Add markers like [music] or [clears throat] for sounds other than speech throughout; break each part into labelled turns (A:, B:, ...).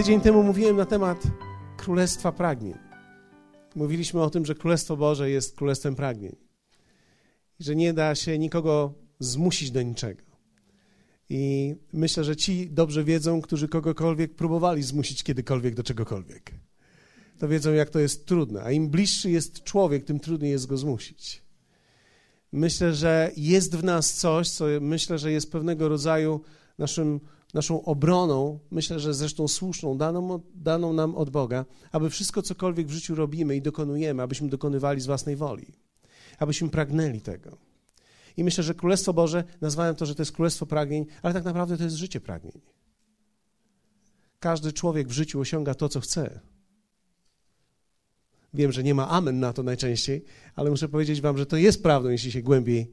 A: Tydzień temu mówiłem na temat Królestwa Pragnień. Mówiliśmy o tym, że Królestwo Boże jest Królestwem Pragnień. I że nie da się nikogo zmusić do niczego. I myślę, że ci dobrze wiedzą, którzy kogokolwiek próbowali zmusić kiedykolwiek do czegokolwiek. To wiedzą, jak to jest trudne. A im bliższy jest człowiek, tym trudniej jest go zmusić. Myślę, że jest w nas coś, co myślę, że jest pewnego rodzaju naszym, naszą obroną, myślę, że zresztą słuszną, daną, daną nam od Boga, aby wszystko, cokolwiek w życiu robimy i dokonujemy, abyśmy dokonywali z własnej woli, abyśmy pragnęli tego. I myślę, że Królestwo Boże, nazwałem to, że to jest Królestwo Pragnień, ale tak naprawdę to jest życie pragnień. Każdy człowiek w życiu osiąga to, co chce. Wiem, że nie ma amen na to najczęściej, ale muszę powiedzieć wam, że to jest prawdą, jeśli się głębiej,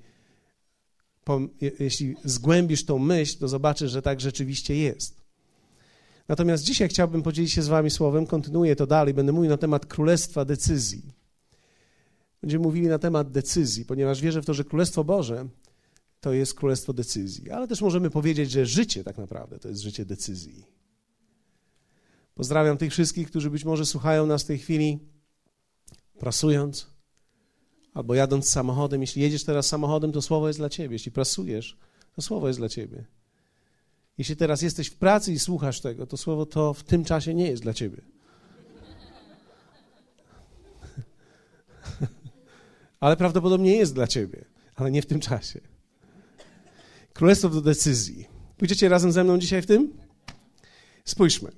A: jeśli zgłębisz tą myśl, to zobaczysz, że tak rzeczywiście jest. Natomiast dzisiaj chciałbym podzielić się z wami słowem, kontynuuję to dalej, będę mówił na temat królestwa decyzji. Będziemy mówili na temat decyzji, ponieważ wierzę w to, że Królestwo Boże to jest królestwo decyzji, ale też możemy powiedzieć, że życie tak naprawdę to jest życie decyzji. Pozdrawiam tych wszystkich, którzy być może słuchają nas w tej chwili prasując albo jadąc samochodem. Jeśli jedziesz teraz samochodem, to słowo jest dla ciebie. Jeśli prasujesz, to słowo jest dla ciebie. Jeśli teraz jesteś w pracy i słuchasz tego, to słowo to w tym czasie nie jest dla ciebie. [laughs] ale prawdopodobnie jest dla ciebie, ale nie w tym czasie. Królestwo do decyzji. Pójdziecie razem ze mną dzisiaj w tym? Spójrzmy.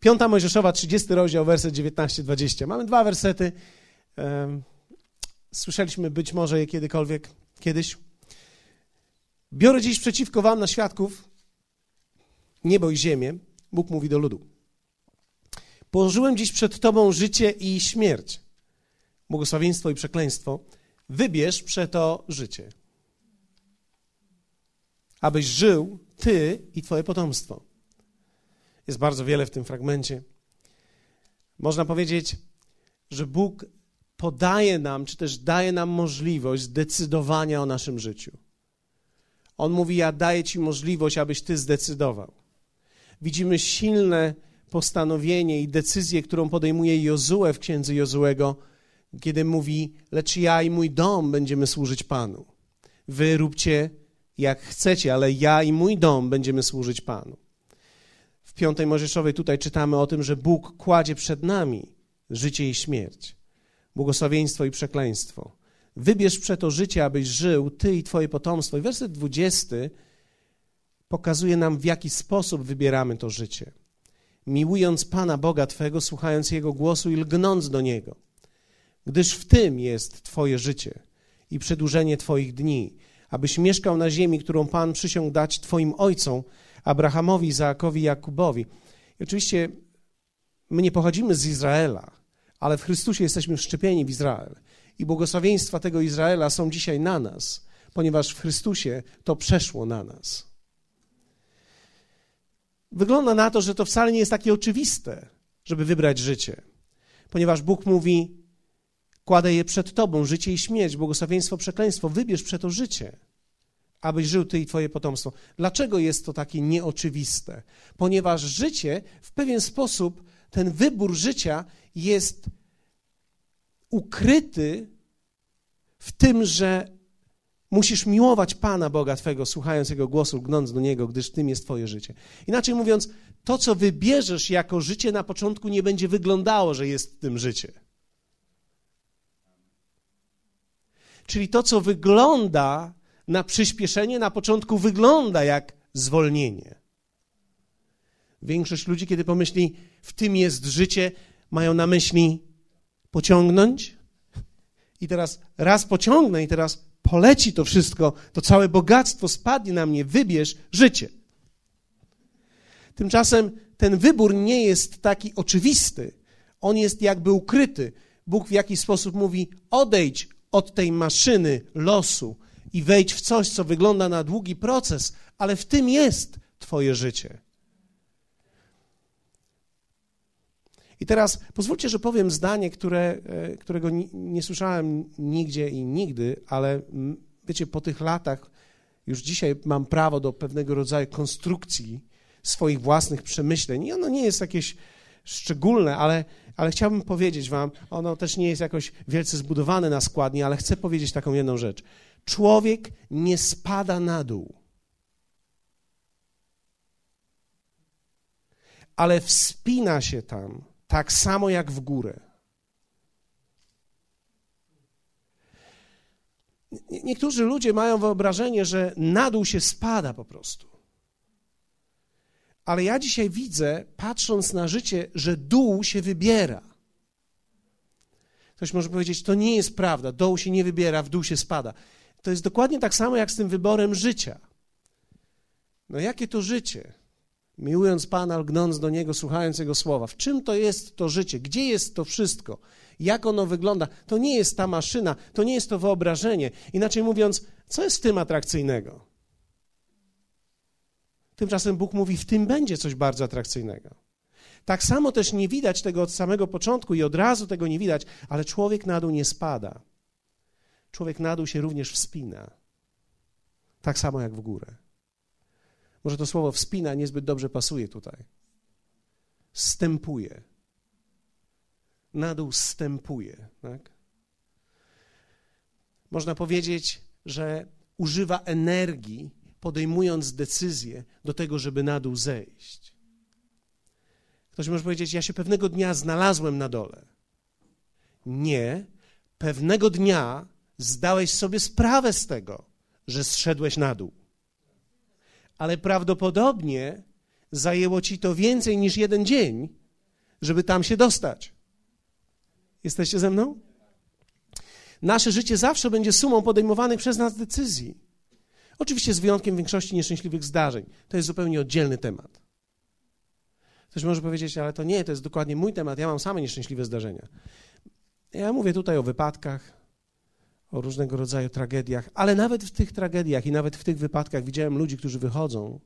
A: Piąta Mojżeszowa, 30 rozdział, werset 19-20. Mamy dwa wersety. Słyszeliśmy być może je kiedykolwiek, kiedyś. Biorę dziś przeciwko wam na świadków niebo i ziemię. Bóg mówi do ludu. Położyłem dziś przed tobą życie i śmierć, błogosławieństwo i przekleństwo. Wybierz przeto życie, abyś żył ty i twoje potomstwo jest bardzo wiele w tym fragmencie. Można powiedzieć, że Bóg podaje nam, czy też daje nam możliwość decydowania o naszym życiu. On mówi: Ja daję Ci możliwość, abyś Ty zdecydował. Widzimy silne postanowienie i decyzję, którą podejmuje Jozue w księdze Jozuego, kiedy mówi: Lecz ja i mój dom będziemy służyć Panu. Wy róbcie jak chcecie, ale ja i mój dom będziemy służyć Panu. W piątej Mojżeszowej tutaj czytamy o tym, że Bóg kładzie przed nami życie i śmierć, błogosławieństwo i przekleństwo. Wybierz przeto życie, abyś żył, ty i twoje potomstwo. I werset dwudziesty pokazuje nam, w jaki sposób wybieramy to życie. Miłując Pana Boga Twego, słuchając Jego głosu i lgnąc do Niego. Gdyż w tym jest Twoje życie i przedłużenie Twoich dni, abyś mieszkał na ziemi, którą Pan przysiągł dać Twoim ojcom, Abrahamowi, Izaakowi, Jakubowi. I oczywiście my nie pochodzimy z Izraela, ale w Chrystusie jesteśmy wszczepieni w Izrael. I błogosławieństwa tego Izraela są dzisiaj na nas, ponieważ w Chrystusie to przeszło na nas. Wygląda na to, że to wcale nie jest takie oczywiste, żeby wybrać życie, ponieważ Bóg mówi: Kładę je przed Tobą, życie i śmierć, błogosławieństwo, przekleństwo, wybierz przeto życie abyś żył ty i twoje potomstwo. Dlaczego jest to takie nieoczywiste? Ponieważ życie w pewien sposób, ten wybór życia jest ukryty w tym, że musisz miłować Pana Boga Twego, słuchając Jego głosu, gnąc do Niego, gdyż tym jest Twoje życie. Inaczej mówiąc, to, co wybierzesz jako życie na początku, nie będzie wyglądało, że jest tym życie. Czyli to, co wygląda na przyspieszenie na początku wygląda jak zwolnienie. Większość ludzi, kiedy pomyśli, w tym jest życie, mają na myśli pociągnąć. I teraz raz pociągnę, i teraz poleci to wszystko, to całe bogactwo spadnie na mnie, wybierz życie. Tymczasem ten wybór nie jest taki oczywisty, on jest jakby ukryty. Bóg w jakiś sposób mówi: odejdź od tej maszyny losu, i wejdź w coś, co wygląda na długi proces, ale w tym jest Twoje życie. I teraz pozwólcie, że powiem zdanie, które, e, którego nie, słyszałem nigdzie i nigdy, ale wiecie, po tych latach już dzisiaj mam prawo do pewnego rodzaju konstrukcji swoich własnych przemyśleń. I ono nie jest jakieś szczególne, ale, ale chciałbym powiedzieć Wam, ono też nie jest jakoś wielce zbudowane na składni, ale chcę powiedzieć taką jedną rzecz. Człowiek nie spada na dół. Ale wspina się tam tak samo jak w górę. Niektórzy ludzie mają wyobrażenie, że na dół się spada po prostu. Ale ja dzisiaj widzę, patrząc na życie, że dół się wybiera. Ktoś może powiedzieć, to nie jest prawda, dół się nie wybiera, w dół się spada. To jest dokładnie tak samo jak z tym wyborem życia. No jakie to życie? Miłując Pana, lgnąc do Niego, słuchając Jego słowa. W czym to jest to życie? Gdzie jest to wszystko? Jak ono wygląda? To nie jest ta maszyna, to nie jest to wyobrażenie. Inaczej mówiąc, co jest w tym atrakcyjnego? Tymczasem Bóg mówi, w tym będzie coś bardzo atrakcyjnego. Tak samo też nie widać tego od samego początku i od razu tego nie widać, ale człowiek na dół nie spada. Człowiek na dół się również wspina. Tak samo jak w górę. Może to słowo wspina niezbyt dobrze pasuje tutaj. Stępuje. Na dół stępuje. Tak? Można powiedzieć, że używa energii, podejmując decyzję do tego, żeby na dół zejść. Ktoś może powiedzieć: Ja się pewnego dnia znalazłem na dole. Nie, pewnego dnia zdałeś sobie sprawę z tego, że zszedłeś na dół ale prawdopodobnie zajęło ci to więcej niż jeden dzień, żeby tam się dostać. Jesteście ze mną? Nasze życie zawsze będzie sumą podejmowanych przez nas decyzji. Oczywiście z wyjątkiem większości nieszczęśliwych zdarzeń. To jest zupełnie oddzielny temat. Ktoś może powiedzieć, ale to nie, to jest dokładnie mój temat, ja mam same nieszczęśliwe zdarzenia. Ja mówię tutaj o wypadkach, o różnego rodzaju tragediach, ale nawet w tych tragediach i nawet w tych wypadkach widziałem ludzi, którzy wychodzą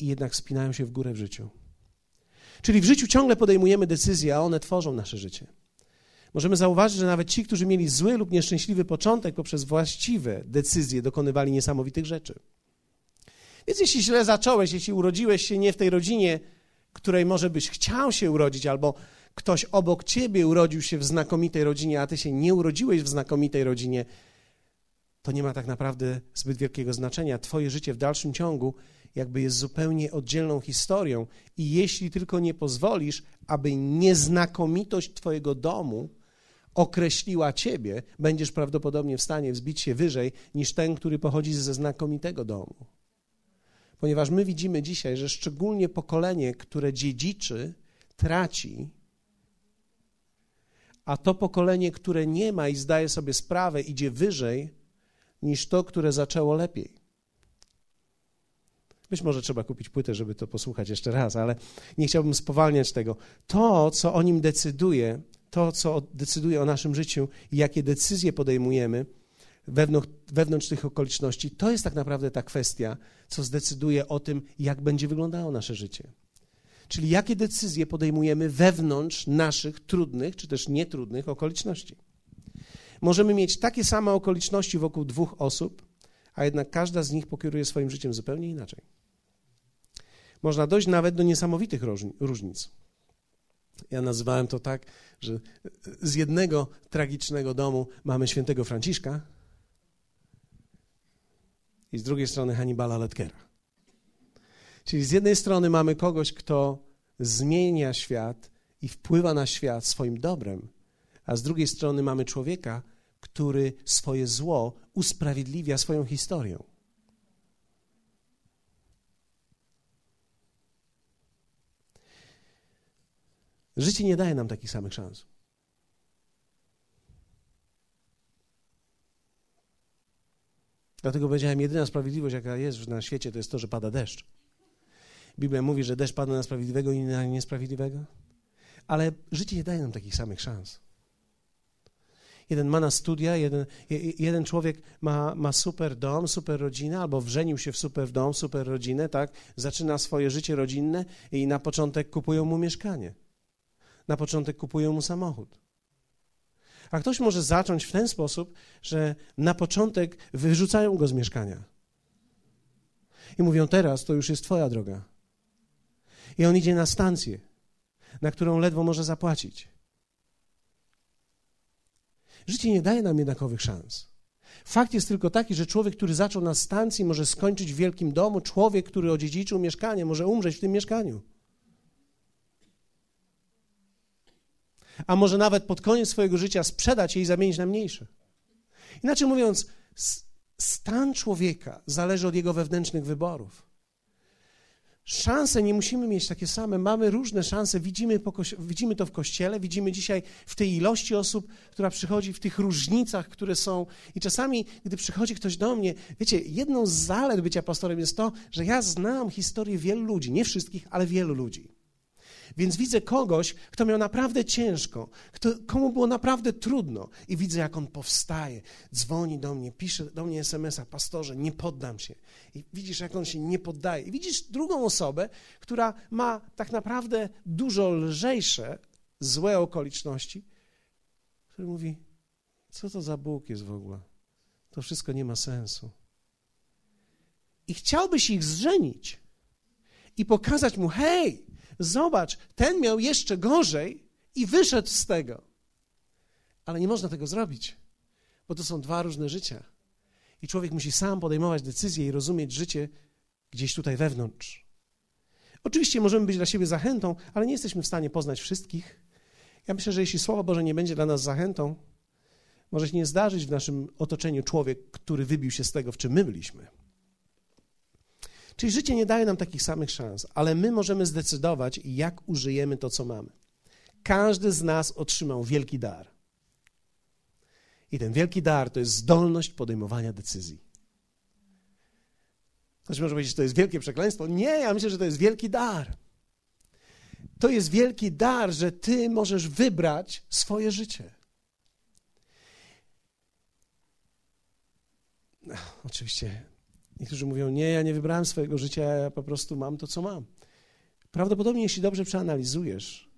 A: i jednak spinają się w górę w życiu. Czyli w życiu ciągle podejmujemy decyzje, a one tworzą nasze życie. Możemy zauważyć, że nawet ci, którzy mieli zły lub nieszczęśliwy początek, poprzez właściwe decyzje dokonywali niesamowitych rzeczy. Więc jeśli źle zacząłeś, jeśli urodziłeś się nie w tej rodzinie, której może byś chciał się urodzić, albo ktoś obok ciebie urodził się w znakomitej rodzinie, a ty się nie urodziłeś w znakomitej rodzinie, to nie ma tak naprawdę zbyt wielkiego znaczenia. Twoje życie w dalszym ciągu jakby jest zupełnie oddzielną historią i jeśli tylko nie pozwolisz, aby nieznakomitość twojego domu określiła ciebie, będziesz prawdopodobnie w stanie wzbić się wyżej niż ten, który pochodzi ze znakomitego domu. Ponieważ my widzimy dzisiaj, że szczególnie pokolenie, które dziedziczy, traci a to pokolenie, które nie ma i zdaje sobie sprawę, idzie wyżej niż to, które zaczęło lepiej. Być może trzeba kupić płytę, żeby to posłuchać jeszcze raz, ale nie chciałbym spowalniać tego. To, co o nim decyduje, to, co decyduje o naszym życiu i jakie decyzje podejmujemy wewnątrz, wewnątrz tych okoliczności, to jest tak naprawdę ta kwestia, co zdecyduje o tym, jak będzie wyglądało nasze życie. Czyli jakie decyzje podejmujemy wewnątrz naszych trudnych czy też nietrudnych okoliczności. Możemy mieć takie same okoliczności wokół dwóch osób, a jednak każda z nich pokieruje swoim życiem zupełnie inaczej. Można dojść nawet do niesamowitych różnic. Ja nazywałem to tak, że z jednego tragicznego domu mamy świętego Franciszka i z drugiej strony Hannibala Letkera. Czyli z jednej strony mamy kogoś, kto zmienia świat i wpływa na świat swoim dobrem, a z drugiej strony mamy człowieka, który swoje zło usprawiedliwia swoją historią. Życie nie daje nam takich samych szans. Dlatego powiedziałem, jedyna sprawiedliwość, jaka jest na świecie, to jest to, że pada deszcz. Biblia mówi, że deszcz pada na sprawiedliwego i na niesprawiedliwego. Ale życie nie daje nam takich samych szans. Jeden ma na studia, jeden, jeden człowiek ma, ma super dom, super rodzinę, albo wrzenił się w super dom, super rodzinę, tak? Zaczyna swoje życie rodzinne i na początek kupują mu mieszkanie. Na początek kupują mu samochód. A ktoś może zacząć w ten sposób, że na początek wyrzucają go z mieszkania I mówią: Teraz to już jest Twoja droga. I on idzie na stację, na którą ledwo może zapłacić. Życie nie daje nam jednakowych szans. Fakt jest tylko taki, że człowiek, który zaczął na stacji, może skończyć w wielkim domu, człowiek, który odziedziczył mieszkanie, może umrzeć w tym mieszkaniu. A może nawet pod koniec swojego życia sprzedać je i zamienić na mniejsze. Inaczej mówiąc, stan człowieka zależy od jego wewnętrznych wyborów. Szanse nie musimy mieć takie same, mamy różne szanse, widzimy, widzimy to w kościele, widzimy dzisiaj w tej ilości osób, która przychodzi, w tych różnicach, które są. I czasami, gdy przychodzi ktoś do mnie, wiecie, jedną z zalet bycia pastorem jest to, że ja znam historię wielu ludzi, nie wszystkich, ale wielu ludzi. Więc widzę kogoś, kto miał naprawdę ciężko, kto, komu było naprawdę trudno i widzę, jak on powstaje, dzwoni do mnie, pisze do mnie SMS-a, pastorze, nie poddam się. I widzisz, jak on się nie poddaje. I widzisz drugą osobę, która ma tak naprawdę dużo lżejsze, złe okoliczności, który mówi, co to za Bóg jest w ogóle? To wszystko nie ma sensu. I chciałbyś ich zżenić i pokazać mu, hej, Zobacz, ten miał jeszcze gorzej i wyszedł z tego. Ale nie można tego zrobić, bo to są dwa różne życia. I człowiek musi sam podejmować decyzje i rozumieć życie gdzieś tutaj wewnątrz. Oczywiście możemy być dla siebie zachętą, ale nie jesteśmy w stanie poznać wszystkich. Ja myślę, że jeśli Słowo Boże nie będzie dla nas zachętą, może się nie zdarzyć w naszym otoczeniu człowiek, który wybił się z tego, w czym my byliśmy. Czyli życie nie daje nam takich samych szans, ale my możemy zdecydować, jak użyjemy to, co mamy. Każdy z nas otrzymał wielki dar. I ten wielki dar to jest zdolność podejmowania decyzji. Ktoś może powiedzieć, że to jest wielkie przekleństwo. Nie, ja myślę, że to jest wielki dar. To jest wielki dar, że ty możesz wybrać swoje życie. No, oczywiście Niektórzy mówią, nie, ja nie wybrałem swojego życia, ja po prostu mam to, co mam. Prawdopodobnie, jeśli dobrze przeanalizujesz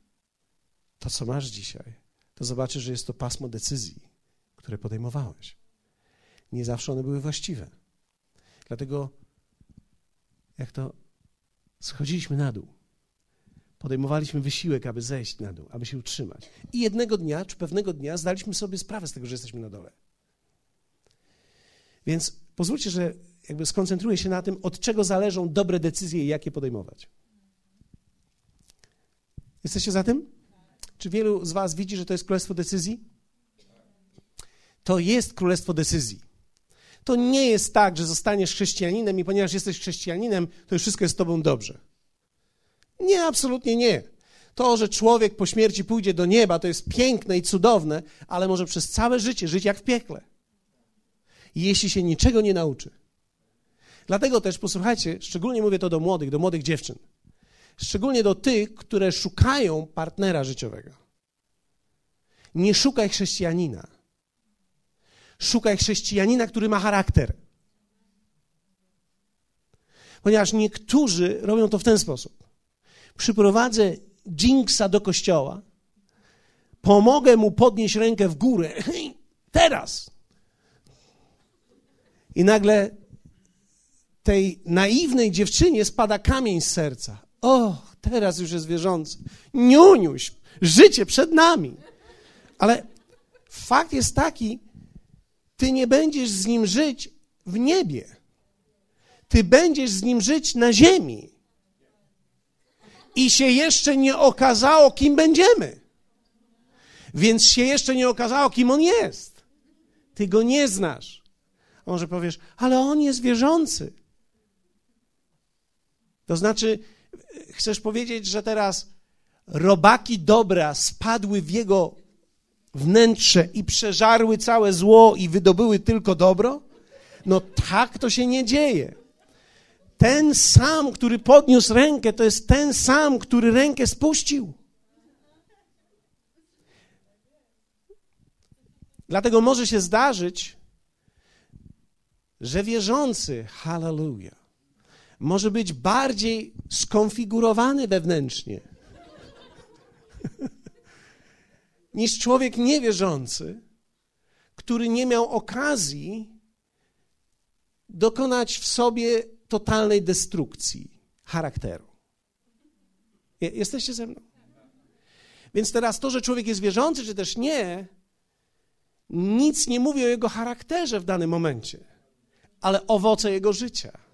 A: to, co masz dzisiaj, to zobaczysz, że jest to pasmo decyzji, które podejmowałeś. Nie zawsze one były właściwe. Dlatego, jak to schodziliśmy na dół, podejmowaliśmy wysiłek, aby zejść na dół, aby się utrzymać. I jednego dnia, czy pewnego dnia, zdaliśmy sobie sprawę z tego, że jesteśmy na dole. Więc pozwólcie, że jakby skoncentruję się na tym, od czego zależą dobre decyzje i jakie podejmować. Jesteście za tym? Czy wielu z Was widzi, że to jest królestwo decyzji? To jest królestwo decyzji. To nie jest tak, że zostaniesz chrześcijaninem i ponieważ jesteś chrześcijaninem, to już wszystko jest z Tobą dobrze. Nie, absolutnie nie. To, że człowiek po śmierci pójdzie do nieba, to jest piękne i cudowne, ale może przez całe życie żyć jak w piekle. Jeśli się niczego nie nauczy, Dlatego też posłuchajcie, szczególnie mówię to do młodych, do młodych dziewczyn. Szczególnie do tych, które szukają partnera życiowego. Nie szukaj chrześcijanina. Szukaj chrześcijanina, który ma charakter. Ponieważ niektórzy robią to w ten sposób. Przyprowadzę Jinksa do kościoła, pomogę mu podnieść rękę w górę. Teraz! I nagle tej naiwnej dziewczynie spada kamień z serca. O, teraz już jest wierzący. Niuniuś, życie przed nami. Ale fakt jest taki, ty nie będziesz z nim żyć w niebie. Ty będziesz z nim żyć na ziemi. I się jeszcze nie okazało, kim będziemy. Więc się jeszcze nie okazało, kim on jest. Ty go nie znasz. Może powiesz, ale on jest wierzący. To znaczy, chcesz powiedzieć, że teraz robaki dobra spadły w jego wnętrze i przeżarły całe zło i wydobyły tylko dobro? No tak to się nie dzieje. Ten sam, który podniósł rękę, to jest ten sam, który rękę spuścił. Dlatego może się zdarzyć, że wierzący, hallelujah, może być bardziej skonfigurowany wewnętrznie [laughs] niż człowiek niewierzący, który nie miał okazji dokonać w sobie totalnej destrukcji charakteru. Jesteście ze mną? Więc teraz to, że człowiek jest wierzący, czy też nie, nic nie mówi o jego charakterze w danym momencie, ale owoce jego życia.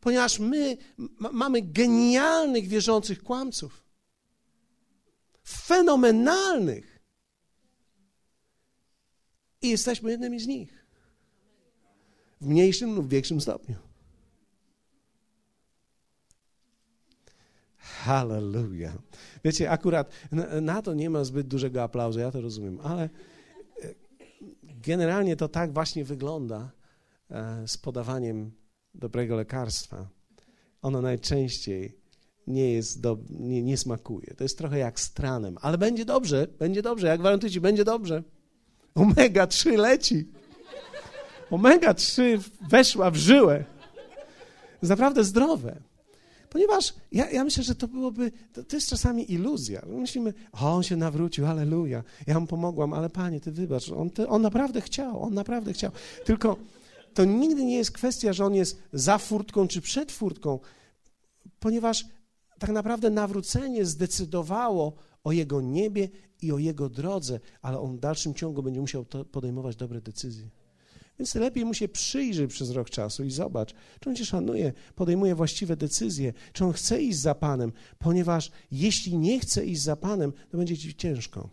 A: Ponieważ my mamy genialnych wierzących kłamców, fenomenalnych, i jesteśmy jednymi z nich. W mniejszym lub większym stopniu. Hallelujah. Wiecie, akurat na, na, to nie ma zbyt dużego aplauzu, ja to rozumiem, ale e, generalnie to tak właśnie wygląda e, z podawaniem dobrego lekarstwa. Ono najczęściej nie jest do, nie, nie smakuje. To jest trochę jak z tranem, ale będzie dobrze, będzie dobrze, jak gwarantuję ci, będzie dobrze. Omega 3 leci. Omega 3 weszła w żyłę. Jest naprawdę zdrowe. Ponieważ ja, ja myślę, że to byłoby, to, to, jest czasami iluzja. Myślimy, o, on się nawrócił, aleluja, ja mu pomogłam, ale panie, ty wybacz, on, ty, on naprawdę chciał, on naprawdę chciał. Tylko to nigdy nie jest kwestia, że on jest za furtką czy przed furtką, ponieważ tak naprawdę nawrócenie zdecydowało o jego niebie i o jego drodze, ale on w dalszym ciągu będzie musiał podejmować dobre decyzje. Więc lepiej mu się przyjrzyj przez rok czasu i zobacz, czy on cię szanuje, podejmuje właściwe decyzje, czy on chce iść za Panem, ponieważ jeśli nie chce iść za Panem, to będzie ci ciężko.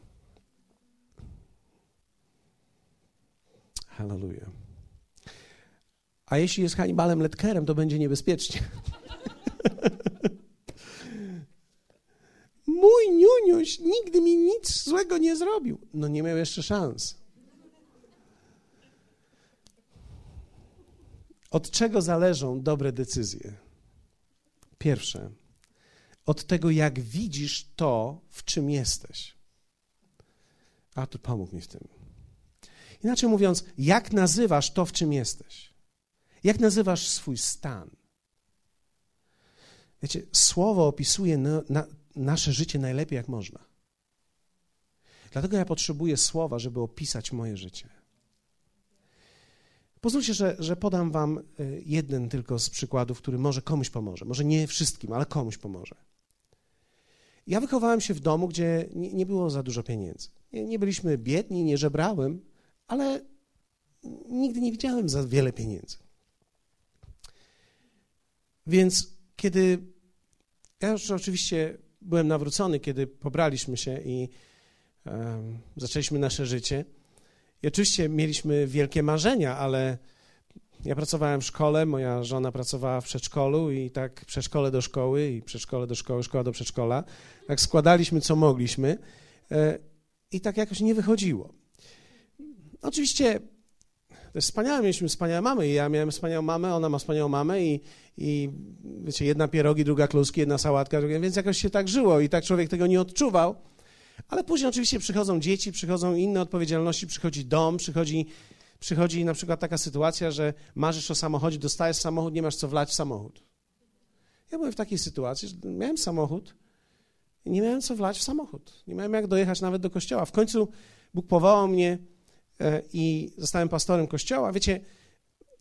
A: Hallelujah. A jeśli jest Hannibalem Letkerem, to będzie niebezpiecznie. [laughs] Mój niuniuś nigdy mi nic złego nie zrobił. No nie miał jeszcze szans. Od czego zależą dobre decyzje? Pierwsze, od tego, jak widzisz to, w czym jesteś. A tu pomógł mi w tym. Inaczej mówiąc, jak nazywasz to, w czym jesteś? Jak nazywasz swój stan? Wiecie, słowo opisuje na, na, nasze życie najlepiej, jak można. Dlatego ja potrzebuję słowa, żeby opisać moje życie. Pozwólcie, że, że podam Wam e, jeden tylko z przykładów, który może komuś pomoże. Może nie wszystkim, ale komuś pomoże. Ja wychowałem się w domu, gdzie nie, nie było za dużo pieniędzy. Nie, nie, byliśmy biedni, nie żebrałem, ale nigdy nie widziałem za wiele pieniędzy. Więc kiedy ja już oczywiście byłem nawrócony, kiedy pobraliśmy się i um, zaczęliśmy nasze życie. I oczywiście mieliśmy wielkie marzenia, ale ja pracowałem w szkole, moja żona pracowała w przedszkolu i tak przedszkole do szkoły i przedszkole do szkoły, szkoła do przedszkola. Tak składaliśmy, co mogliśmy e, i tak jakoś nie wychodziło. Oczywiście to jest wspaniałe, mieliśmy wspaniałe mamy i ja miałem wspaniałą mamę, ona ma wspaniałą mamę i, i wiecie, jedna pierogi, druga kluski, jedna sałatka, druga, więc jakoś się tak żyło i tak człowiek tego nie odczuwał. Ale później oczywiście przychodzą dzieci, przychodzą inne odpowiedzialności, przychodzi dom, przychodzi, przychodzi na przykład taka sytuacja, że marzysz o samochodzie, dostajesz samochód, nie masz co wlać w samochód. Ja byłem w takiej sytuacji, że miałem samochód i nie miałem co wlać w samochód. Nie miałem jak dojechać nawet do kościoła. W końcu Bóg powołał mnie i zostałem pastorem kościoła. Wiecie,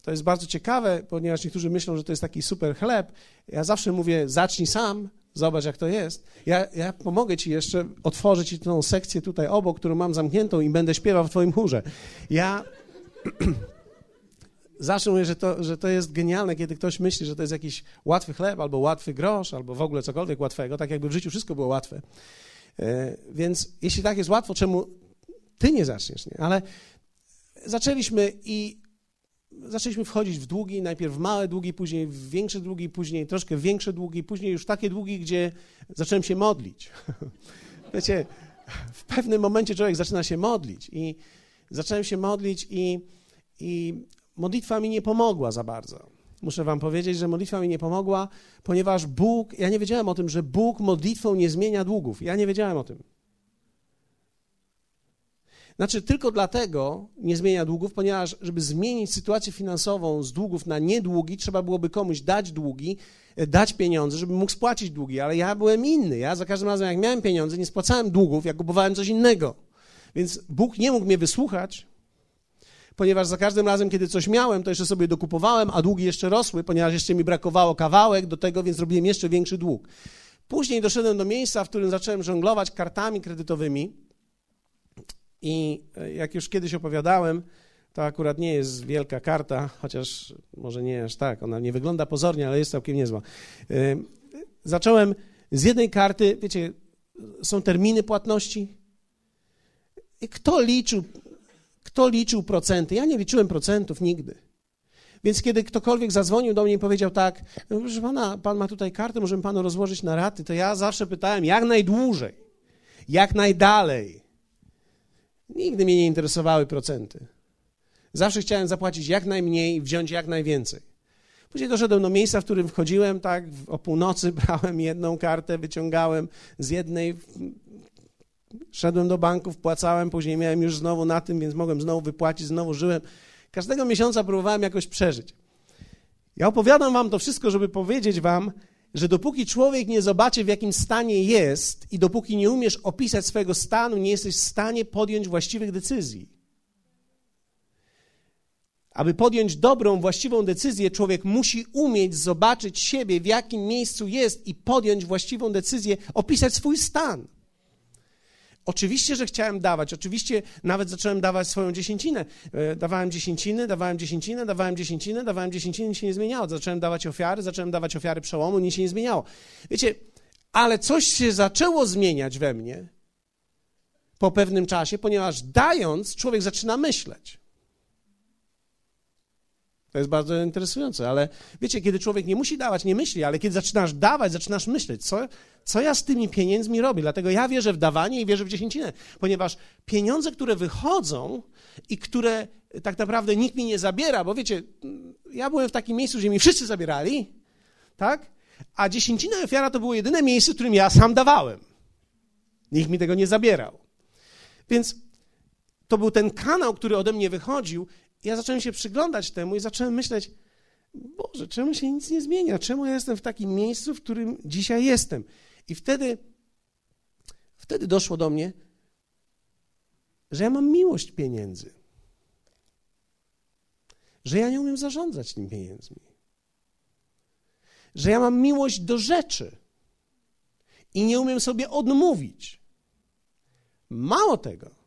A: to jest bardzo ciekawe, ponieważ niektórzy myślą, że to jest taki super chleb. Ja zawsze mówię, zacznij sam, zobacz jak to jest. Ja, ja pomogę ci jeszcze otworzyć ci tą sekcję tutaj obok, którą mam zamkniętą i będę śpiewał w twoim chórze. Ja [clears throat] zawsze mówię, że to, że to jest genialne, kiedy ktoś myśli, że to jest jakiś łatwy chleb, albo łatwy grosz, albo w ogóle cokolwiek łatwego, tak jakby w życiu wszystko było łatwe. E, więc jeśli tak jest łatwo, czemu ty nie zaczniesz, nie? Ale zaczęliśmy i zaczęliśmy wchodzić w długi, najpierw w małe długi, później w większe długi, później troszkę większe długi, później już takie długi, gdzie zacząłem się modlić. [laughs] Wiecie, w pewnym momencie człowiek zaczyna się modlić i zacząłem się modlić i, i modlitwa mi nie pomogła za bardzo. Muszę wam powiedzieć, że modlitwa mi nie pomogła, ponieważ Bóg, ja nie wiedziałem o tym, że Bóg modlitwą nie zmienia długów. Ja nie wiedziałem o tym. Znaczy, tylko dlatego nie zmienia długów, ponieważ, żeby zmienić sytuację finansową z długów na niedługi, trzeba byłoby komuś dać długi, e, dać pieniądze, żeby mógł spłacić długi, ale ja byłem inny. Ja za każdym razem, jak miałem pieniądze, nie spłacałem długów, ja kupowałem coś innego. Więc Bóg nie mógł mnie wysłuchać, ponieważ za każdym razem, kiedy coś miałem, to jeszcze sobie dokupowałem, a długi jeszcze rosły, ponieważ jeszcze mi brakowało kawałek do tego, więc robiłem jeszcze większy dług. Później doszedłem do miejsca, w którym zacząłem żonglować kartami kredytowymi i e, jak już kiedyś opowiadałem, to akurat nie jest wielka karta, chociaż może nie aż tak, ona nie wygląda pozornie, ale jest całkiem niezła. E, zacząłem z jednej karty, wiecie, są terminy płatności. I kto liczył, kto liczył procenty? Ja nie liczyłem procentów nigdy. Więc kiedy ktokolwiek zadzwonił do mnie i powiedział tak, no proszę pana, pan ma tutaj kartę, możemy panu rozłożyć na raty, to ja zawsze pytałem, jak najdłużej, jak najdalej. Nigdy mnie nie interesowały procenty. Zawsze chciałem zapłacić jak najmniej i wziąć jak najwięcej. Później doszedłem do miejsca, w którym wchodziłem, tak, o północy [laughs] brałem jedną kartę, wyciągałem z jednej, szedłem do banku, wpłacałem, później miałem już znowu na tym, więc mogłem znowu wypłacić, znowu żyłem. Każdego miesiąca próbowałem jakoś przeżyć. Ja opowiadam wam to wszystko, żeby powiedzieć wam, że dopóki człowiek nie zobaczy, w jakim stanie jest i dopóki nie umiesz opisać swojego stanu, nie jesteś w stanie podjąć właściwych decyzji. Aby podjąć dobrą, właściwą decyzję, człowiek musi umieć zobaczyć siebie, w jakim miejscu jest i podjąć właściwą decyzję, opisać swój stan. Oczywiście, że chciałem dawać, oczywiście nawet zacząłem dawać swoją dziesięcinę. E, dawałem dziesięciny, dawałem dziesięcinę, dawałem dziesięcinę, dawałem dziesięcinę, nic się nie zmieniało. Zacząłem dawać ofiary, zacząłem dawać ofiary przełomu, nic się nie zmieniało. Wiecie, ale coś się zaczęło zmieniać we mnie po pewnym czasie, ponieważ dając, człowiek zaczyna myśleć. To jest bardzo interesujące, ale wiecie, kiedy człowiek nie musi dawać, nie myśli, ale kiedy zaczynasz dawać, zaczynasz myśleć, co, co ja z tymi pieniędzmi robię. Dlatego ja wierzę w dawanie i wierzę w dziesięcinę, ponieważ pieniądze, które wychodzą i które tak naprawdę nikt mi nie zabiera, bo wiecie, ja byłem w takim miejscu, gdzie mi wszyscy zabierali, tak? A dziesięcina i ofiara to było jedyne miejsce, w którym ja sam dawałem. Nikt mi tego nie zabierał. Więc to był ten kanał, który ode mnie wychodził ja zacząłem się przyglądać temu i zacząłem myśleć, Boże, czemu się nic nie zmienia? Czemu ja jestem w takim miejscu, w którym dzisiaj jestem? I wtedy, wtedy doszło do mnie, że ja mam miłość pieniędzy. Że ja nie umiem zarządzać tymi pieniędzmi. Że ja mam miłość do rzeczy i nie umiem sobie odmówić. Mało tego,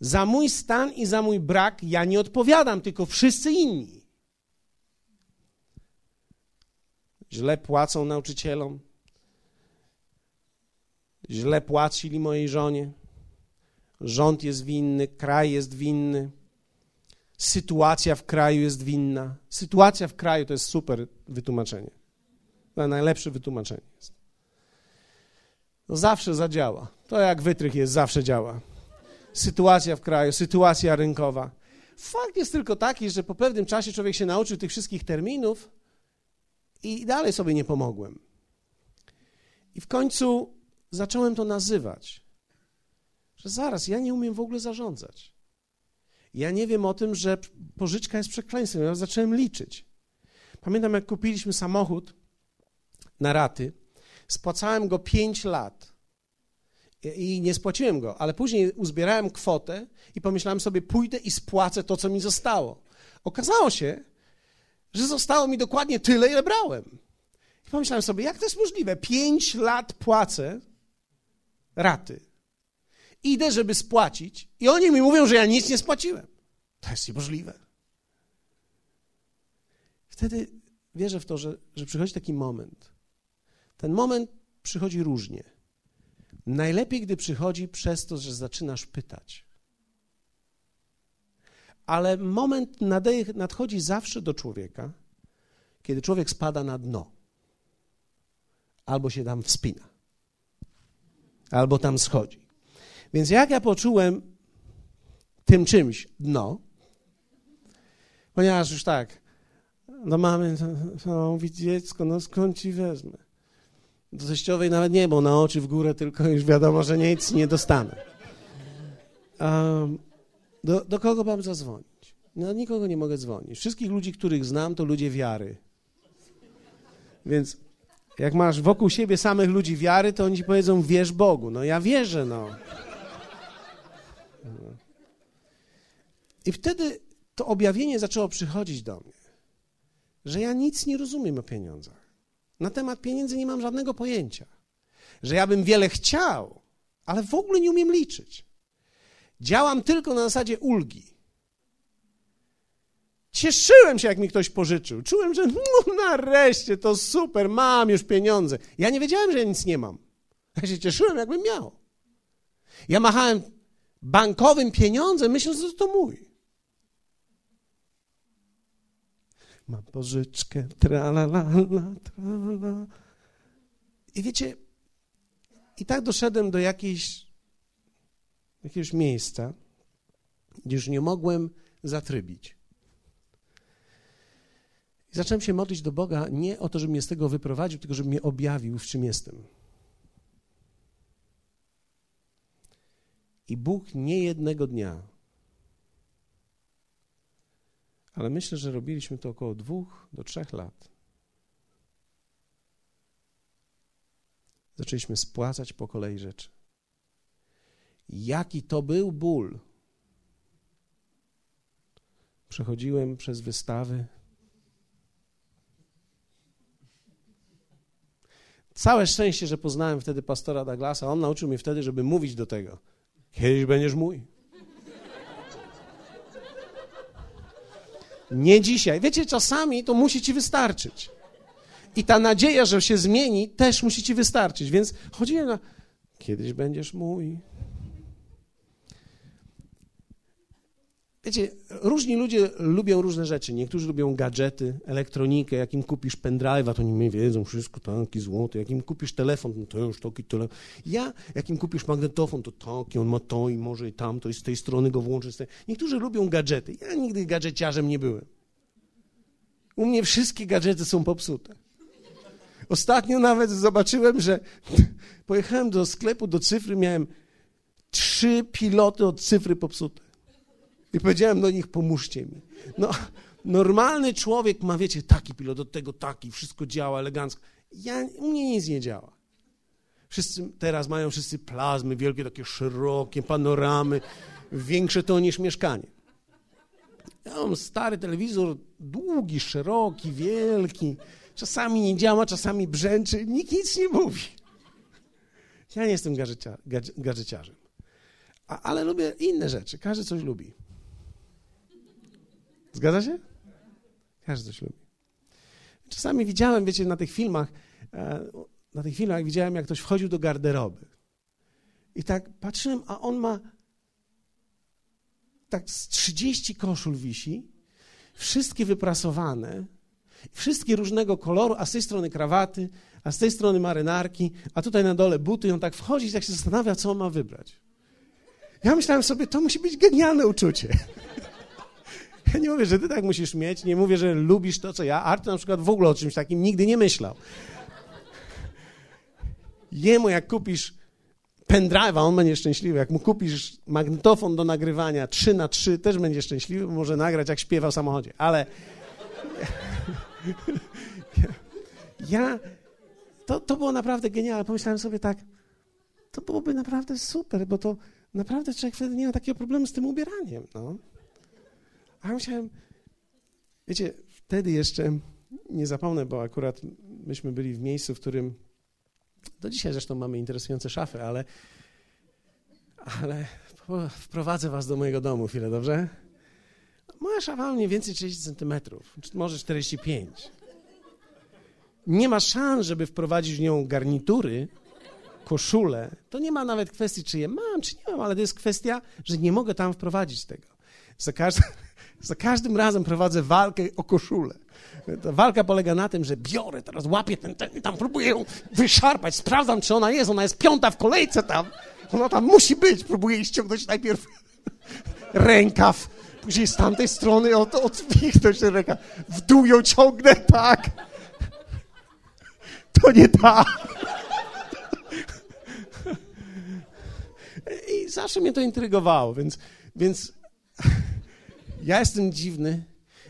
A: za mój stan i za mój brak ja nie odpowiadam, tylko wszyscy inni. Źle płacą nauczycielom, źle płacili mojej żonie, rząd jest winny, kraj jest winny, sytuacja w kraju jest winna. Sytuacja w kraju to jest super wytłumaczenie. To najlepsze wytłumaczenie jest. To zawsze zadziała. To jak wytrych jest, zawsze działa sytuacja w kraju, sytuacja rynkowa. Fakt jest tylko taki, że po pewnym czasie człowiek się nauczył tych wszystkich terminów i dalej sobie nie pomogłem. I w końcu zacząłem to nazywać, że zaraz, ja nie umiem w ogóle zarządzać. Ja nie wiem o tym, że pożyczka jest przekleństwem. Ja zacząłem liczyć. Pamiętam, jak kupiliśmy samochód na raty, spłacałem go 5 lat i nie spłaciłem go, ale później uzbierałem kwotę i pomyślałem sobie, pójdę i spłacę to, co mi zostało. Okazało się, że zostało mi dokładnie tyle, ile brałem. I pomyślałem sobie, jak to jest możliwe? Pięć lat płacę raty. Idę, żeby spłacić i oni mi mówią, że ja nic nie spłaciłem. To jest niemożliwe. Wtedy wierzę w to, że, że przychodzi taki moment. Ten moment przychodzi różnie. Najlepiej, gdy przychodzi przez to, że zaczynasz pytać. Ale moment nadchodzi zawsze do człowieka, kiedy człowiek spada na dno. Albo się tam wspina, albo tam schodzi. Więc jak ja poczułem tym czymś dno, ponieważ już tak, no mamy, to mówi dziecko, no skąd ci wezmę? Do teściowej nawet nie, bo na oczy w górę, tylko już wiadomo, że nic nie dostanę. Um, do, do kogo mam zadzwonić? No nikogo nie mogę dzwonić. Wszystkich ludzi, których znam, to ludzie wiary. Więc jak masz wokół siebie samych ludzi wiary, to oni ci powiedzą, wierz Bogu. No ja wierzę, no. I wtedy to objawienie zaczęło przychodzić do mnie, że ja nic nie rozumiem o pieniądzach. Na temat pieniędzy nie mam żadnego pojęcia. Że ja bym wiele chciał, ale w ogóle nie umiem liczyć. Działam tylko na zasadzie ulgi. Cieszyłem się, jak mi ktoś pożyczył. Czułem, że no nareszcie to super, mam już pieniądze. Ja nie wiedziałem, że ja nic nie mam. Ja się cieszyłem, jakbym miał. Ja machałem bankowym pieniądzem, myśląc, że to mój. Mam pożyczkę, tralala, tralala. I wiecie, i tak doszedłem do jakiejś, jakiegoś miejsca, gdzie już nie mogłem zatrybić. I zacząłem się modlić do Boga nie o to, żeby mnie z tego wyprowadził, tylko żeby mnie objawił, w czym jestem. I Bóg nie jednego dnia, ale myślę, że robiliśmy to około dwóch do trzech lat. Zaczęliśmy spłacać po kolei rzeczy. Jaki to był ból. Przechodziłem przez wystawy. Całe szczęście, że poznałem wtedy pastora Douglasa. On nauczył mnie wtedy, żeby mówić do tego. Kiedyś będziesz mój. Nie dzisiaj. Wiecie, czasami to musi ci wystarczyć. I ta nadzieja, że się zmieni, też musi ci wystarczyć. Więc chodziłem na. Kiedyś będziesz mój. Wiecie, różni ludzie lubią różne rzeczy. Niektórzy lubią gadżety, elektronikę. Jak im kupisz pendrive'a, to nie wiedzą wszystko, taki złoty. Jak im kupisz telefon, no to już taki telefon. Ja, jak im kupisz magnetofon, to taki, on ma to i może i tamto, i z tej strony go włączyć. Niektórzy lubią gadżety. Ja nigdy gadżeciarzem nie byłem. U mnie wszystkie gadżety są popsute. Ostatnio nawet zobaczyłem, że [laughs] pojechałem do sklepu, do cyfry, miałem trzy piloty od cyfry popsute. I powiedziałem do nich, pomóżcie mi. No, normalny człowiek ma, wiecie, taki pilot, od tego taki, wszystko działa elegancko. Ja, u mnie nic nie działa. Wszyscy teraz mają wszyscy plazmy, wielkie, takie szerokie, panoramy, większe to niż mieszkanie. Ja mam stary telewizor, długi, szeroki, wielki. Czasami nie działa, czasami brzęczy, nikt nic nie mówi. Ja nie jestem gadżeciarzem. A, ale lubię inne rzeczy. Każdy coś lubi. Zgadza się? Każdy coś lubi. Czasami widziałem, wiecie, na tych filmach, e, na tych filmach widziałem, jak ktoś wchodził do garderoby. I tak patrzyłem, a on ma tak z 30 koszul wisi, wszystkie wyprasowane, wszystkie różnego koloru, a z tej strony krawaty, a z tej strony marynarki, a tutaj na dole buty. I on tak wchodzi i tak się zastanawia, co on ma wybrać. Ja myślałem sobie, to musi być genialne uczucie. [laughs] Ja nie mówię, że ty tak musisz mieć, nie mówię, że lubisz to, co ja. Artur na przykład w ogóle o czymś takim nigdy nie myślał. Jemu jak kupisz pendrive'a, on będzie szczęśliwy. Jak mu kupisz magnetofon do nagrywania 3 na 3 też będzie szczęśliwy, może nagrać jak śpiewa w samochodzie. Ale [laughs] ja, to, to było naprawdę genialne. Pomyślałem sobie tak, to byłoby naprawdę super, bo to naprawdę człowiek wtedy nie ma takiego problemu z tym ubieraniem. No. A ja myślałem, wiecie, wtedy jeszcze nie zapomnę, bo akurat myśmy byli w miejscu, w którym do dzisiaj zresztą mamy interesujące szafy, ale, ale wprowadzę was do mojego domu chwilę, dobrze? Moja szafa ma mniej więcej 30 centymetrów, może 45. Nie ma szans, żeby wprowadzić w nią garnitury, koszule. To nie ma nawet kwestii, czy je mam, czy nie mam, ale to jest kwestia, że nie mogę tam wprowadzić tego. Za każdym, za każdym razem prowadzę walkę o koszulę. Ta walka polega na tym, że biorę, teraz łapię ten, ten i tam próbuję ją wyszarpać, sprawdzam, czy ona jest, ona jest piąta w kolejce tam. Ona tam musi być, próbuję jej ściągnąć najpierw [laughs] rękaw, później z tamtej strony od, odwichnąć ten rękaw. W dół ją ciągnę, tak. To nie ta. I zawsze mnie to intrygowało, więc, więc ja jestem dziwny,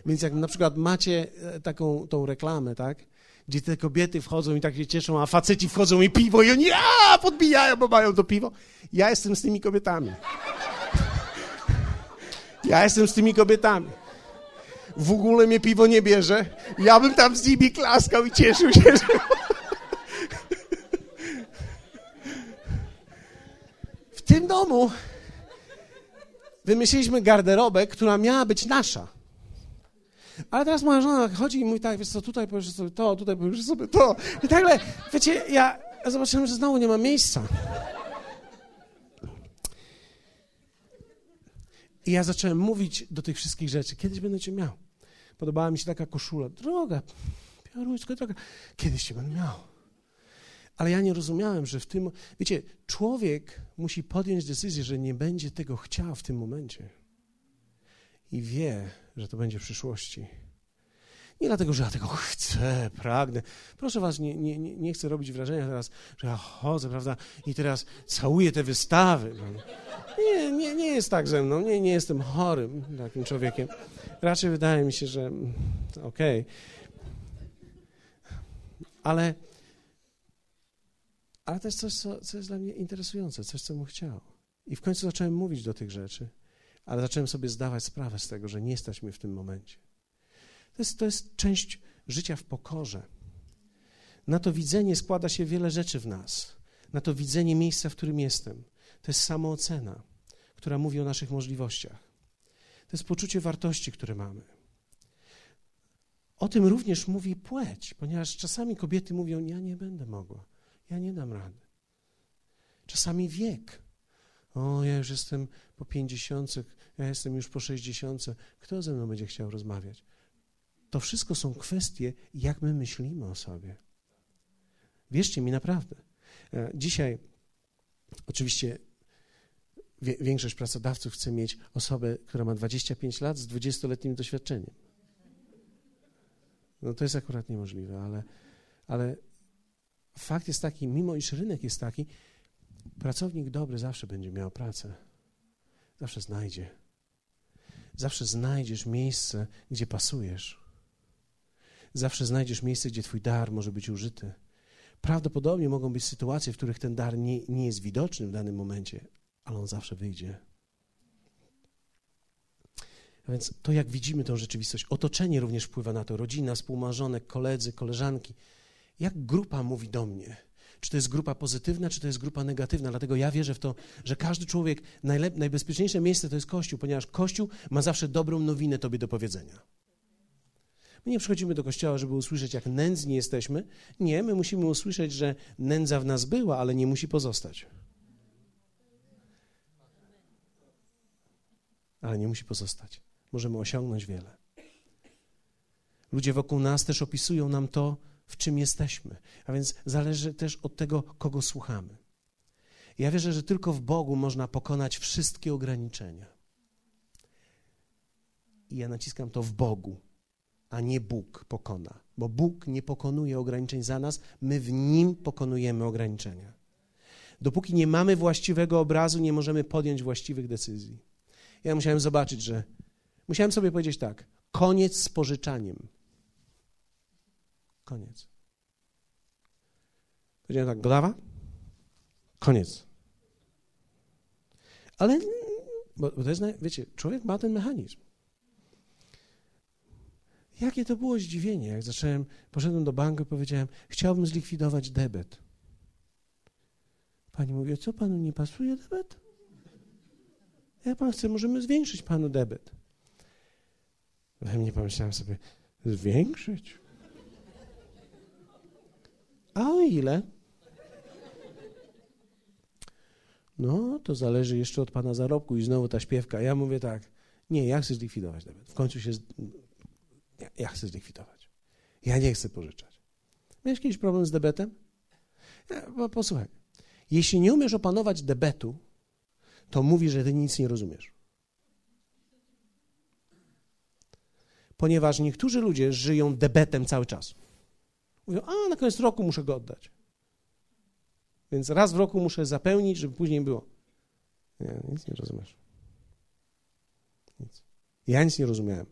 A: więc jak na przykład macie e, taką tą reklamę, tak? Gdzie te kobiety wchodzą i tak się cieszą, a faceci wchodzą i piwo i oni a, podbijają, bo mają to piwo. Ja jestem z tymi kobietami. [laughs] Ja jestem z tymi kobietami. W ogóle mnie piwo nie bierze. Ja bym tam z nimi klaskał i cieszył się, że... [laughs] W tym domu wymyśliliśmy garderobę, która miała być nasza. Ale teraz moja żona chodzi i mówi tak, wiesz co, tutaj powiesz sobie to, tutaj powiesz sobie to. I tak wiecie, ja zobaczyłem, że znowu nie ma miejsca. I ja zacząłem mówić do tych wszystkich rzeczy. Kiedyś będę cię miał. Podobała mi się taka koszula. Droga, piaruńska droga. Kiedyś cię będę miał. Ale ja nie rozumiałem, że w tym... Wiecie, człowiek musi podjąć decyzję, że nie będzie tego chciał w tym momencie. I wie, że to będzie w przyszłości. Nie dlatego, że ja tego chcę, pragnę. Proszę was, nie, nie, nie chcę robić wrażenia teraz, że ja chodzę, prawda, i teraz całuję te wystawy. Nie, nie, nie jest tak ze mną, nie, nie jestem chorym takim człowiekiem. Raczej wydaje mi się, że mm, okej. Okay. Ale, ale jest coś, co, co jest dla mnie interesujące, coś, co bym chciał. I w końcu zacząłem mówić do tych rzeczy, ale zacząłem sobie zdawać sprawę z tego, że nie mi w tym momencie. To jest, to jest część życia w pokorze. Na to widzenie składa się wiele rzeczy w nas. Na to widzenie miejsca, w którym jestem. To jest samoocena, która mówi o naszych możliwościach. To jest poczucie wartości, które mamy. O tym również mówi płeć, ponieważ czasami kobiety mówią: Ja nie będę mogła, ja nie dam rady. Czasami wiek. O, ja już jestem po pięćdziesiątce, ja jestem już po sześćdziesiątce. Kto ze mną będzie chciał rozmawiać? To wszystko są kwestie, jak my myślimy o sobie. Wierzcie mi naprawdę. E, dzisiaj oczywiście większość pracodawców chce mieć osobę, która ma 25 lat z 20-letnim doświadczeniem. No to jest akurat niemożliwe, ale, ale fakt jest taki, mimo iż rynek jest taki, pracownik dobry zawsze będzie miał pracę. Zawsze znajdzie. Zawsze znajdziesz miejsce, gdzie pasujesz. Zawsze znajdziesz miejsce, gdzie Twój dar może być użyty. Prawdopodobnie mogą być sytuacje, w których ten dar nie, nie jest widoczny w danym momencie, ale on zawsze wyjdzie. A więc to, jak widzimy tę rzeczywistość, otoczenie również wpływa na to, rodzina, współmarzonek, koledzy, koleżanki. Jak grupa mówi do mnie? Czy to jest grupa pozytywna, czy to jest grupa negatywna? Dlatego ja wierzę w to, że każdy człowiek, najlep- najbezpieczniejsze miejsce to jest Kościół, ponieważ Kościół ma zawsze dobrą nowinę Tobie do powiedzenia. My nie przychodzimy do kościoła, żeby usłyszeć, jak nędzni jesteśmy. Nie, my musimy usłyszeć, że nędza w nas była, ale nie musi pozostać. Ale nie musi pozostać. Możemy osiągnąć wiele. Ludzie wokół nas też opisują nam to, w czym jesteśmy. A więc zależy też od tego, kogo słuchamy. Ja wierzę, że tylko w Bogu można pokonać wszystkie ograniczenia. I ja naciskam to w Bogu a nie Bóg pokona. Bo Bóg nie pokonuje ograniczeń za nas, my w Nim pokonujemy ograniczenia. Dopóki nie mamy właściwego obrazu, nie możemy podjąć właściwych decyzji. Ja musiałem zobaczyć, że. Musiałem sobie powiedzieć tak: koniec z pożyczaniem. Koniec. Powiedziałem tak: Godawa? Koniec. Ale, bo, bo to jest, wiecie, człowiek ma ten mechanizm. Jakie to było zdziwienie, jak zacząłem, poszedłem do banku i powiedziałem, chciałbym zlikwidować debet. Pani mówi, co panu nie pasuje debet? Jak pan chce, możemy zwiększyć panu debet. We mnie pomyślałem sobie, zwiększyć? A ile? No, to zależy jeszcze od pana zarobku i znowu ta śpiewka. Ja mówię tak, nie, ja chcę zlikwidować debet. W końcu się ja, ja chcę zlikwidować. Ja nie chcę pożyczać. Miałeś jakiś problem z debetem? Ja, posłuchaj. Jeśli nie umiesz opanować debetu, to mówi, że ty nic nie rozumiesz. Ponieważ niektórzy ludzie żyją debetem cały czas. Mówią, a na koniec roku muszę go oddać. Więc raz w roku muszę zapełnić, żeby później było. Nie, nic nie rozumiesz. Nic. Ja nic nie rozumiałem.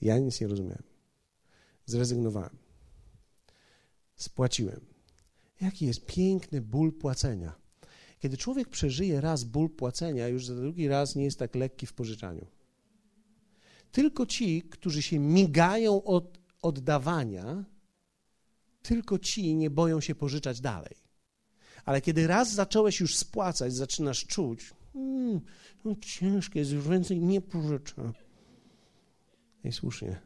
A: Ja nic nie rozumiałem. Zrezygnowałem. Spłaciłem. Jaki jest piękny ból płacenia. Kiedy człowiek przeżyje raz ból płacenia, już za drugi raz nie jest tak lekki w pożyczaniu. Tylko ci, którzy się migają od oddawania, tylko ci nie boją się pożyczać dalej. Ale kiedy raz zacząłeś już spłacać, zaczynasz czuć, hmm, no ciężkie jest, już więcej nie pożyczę. I słusznie.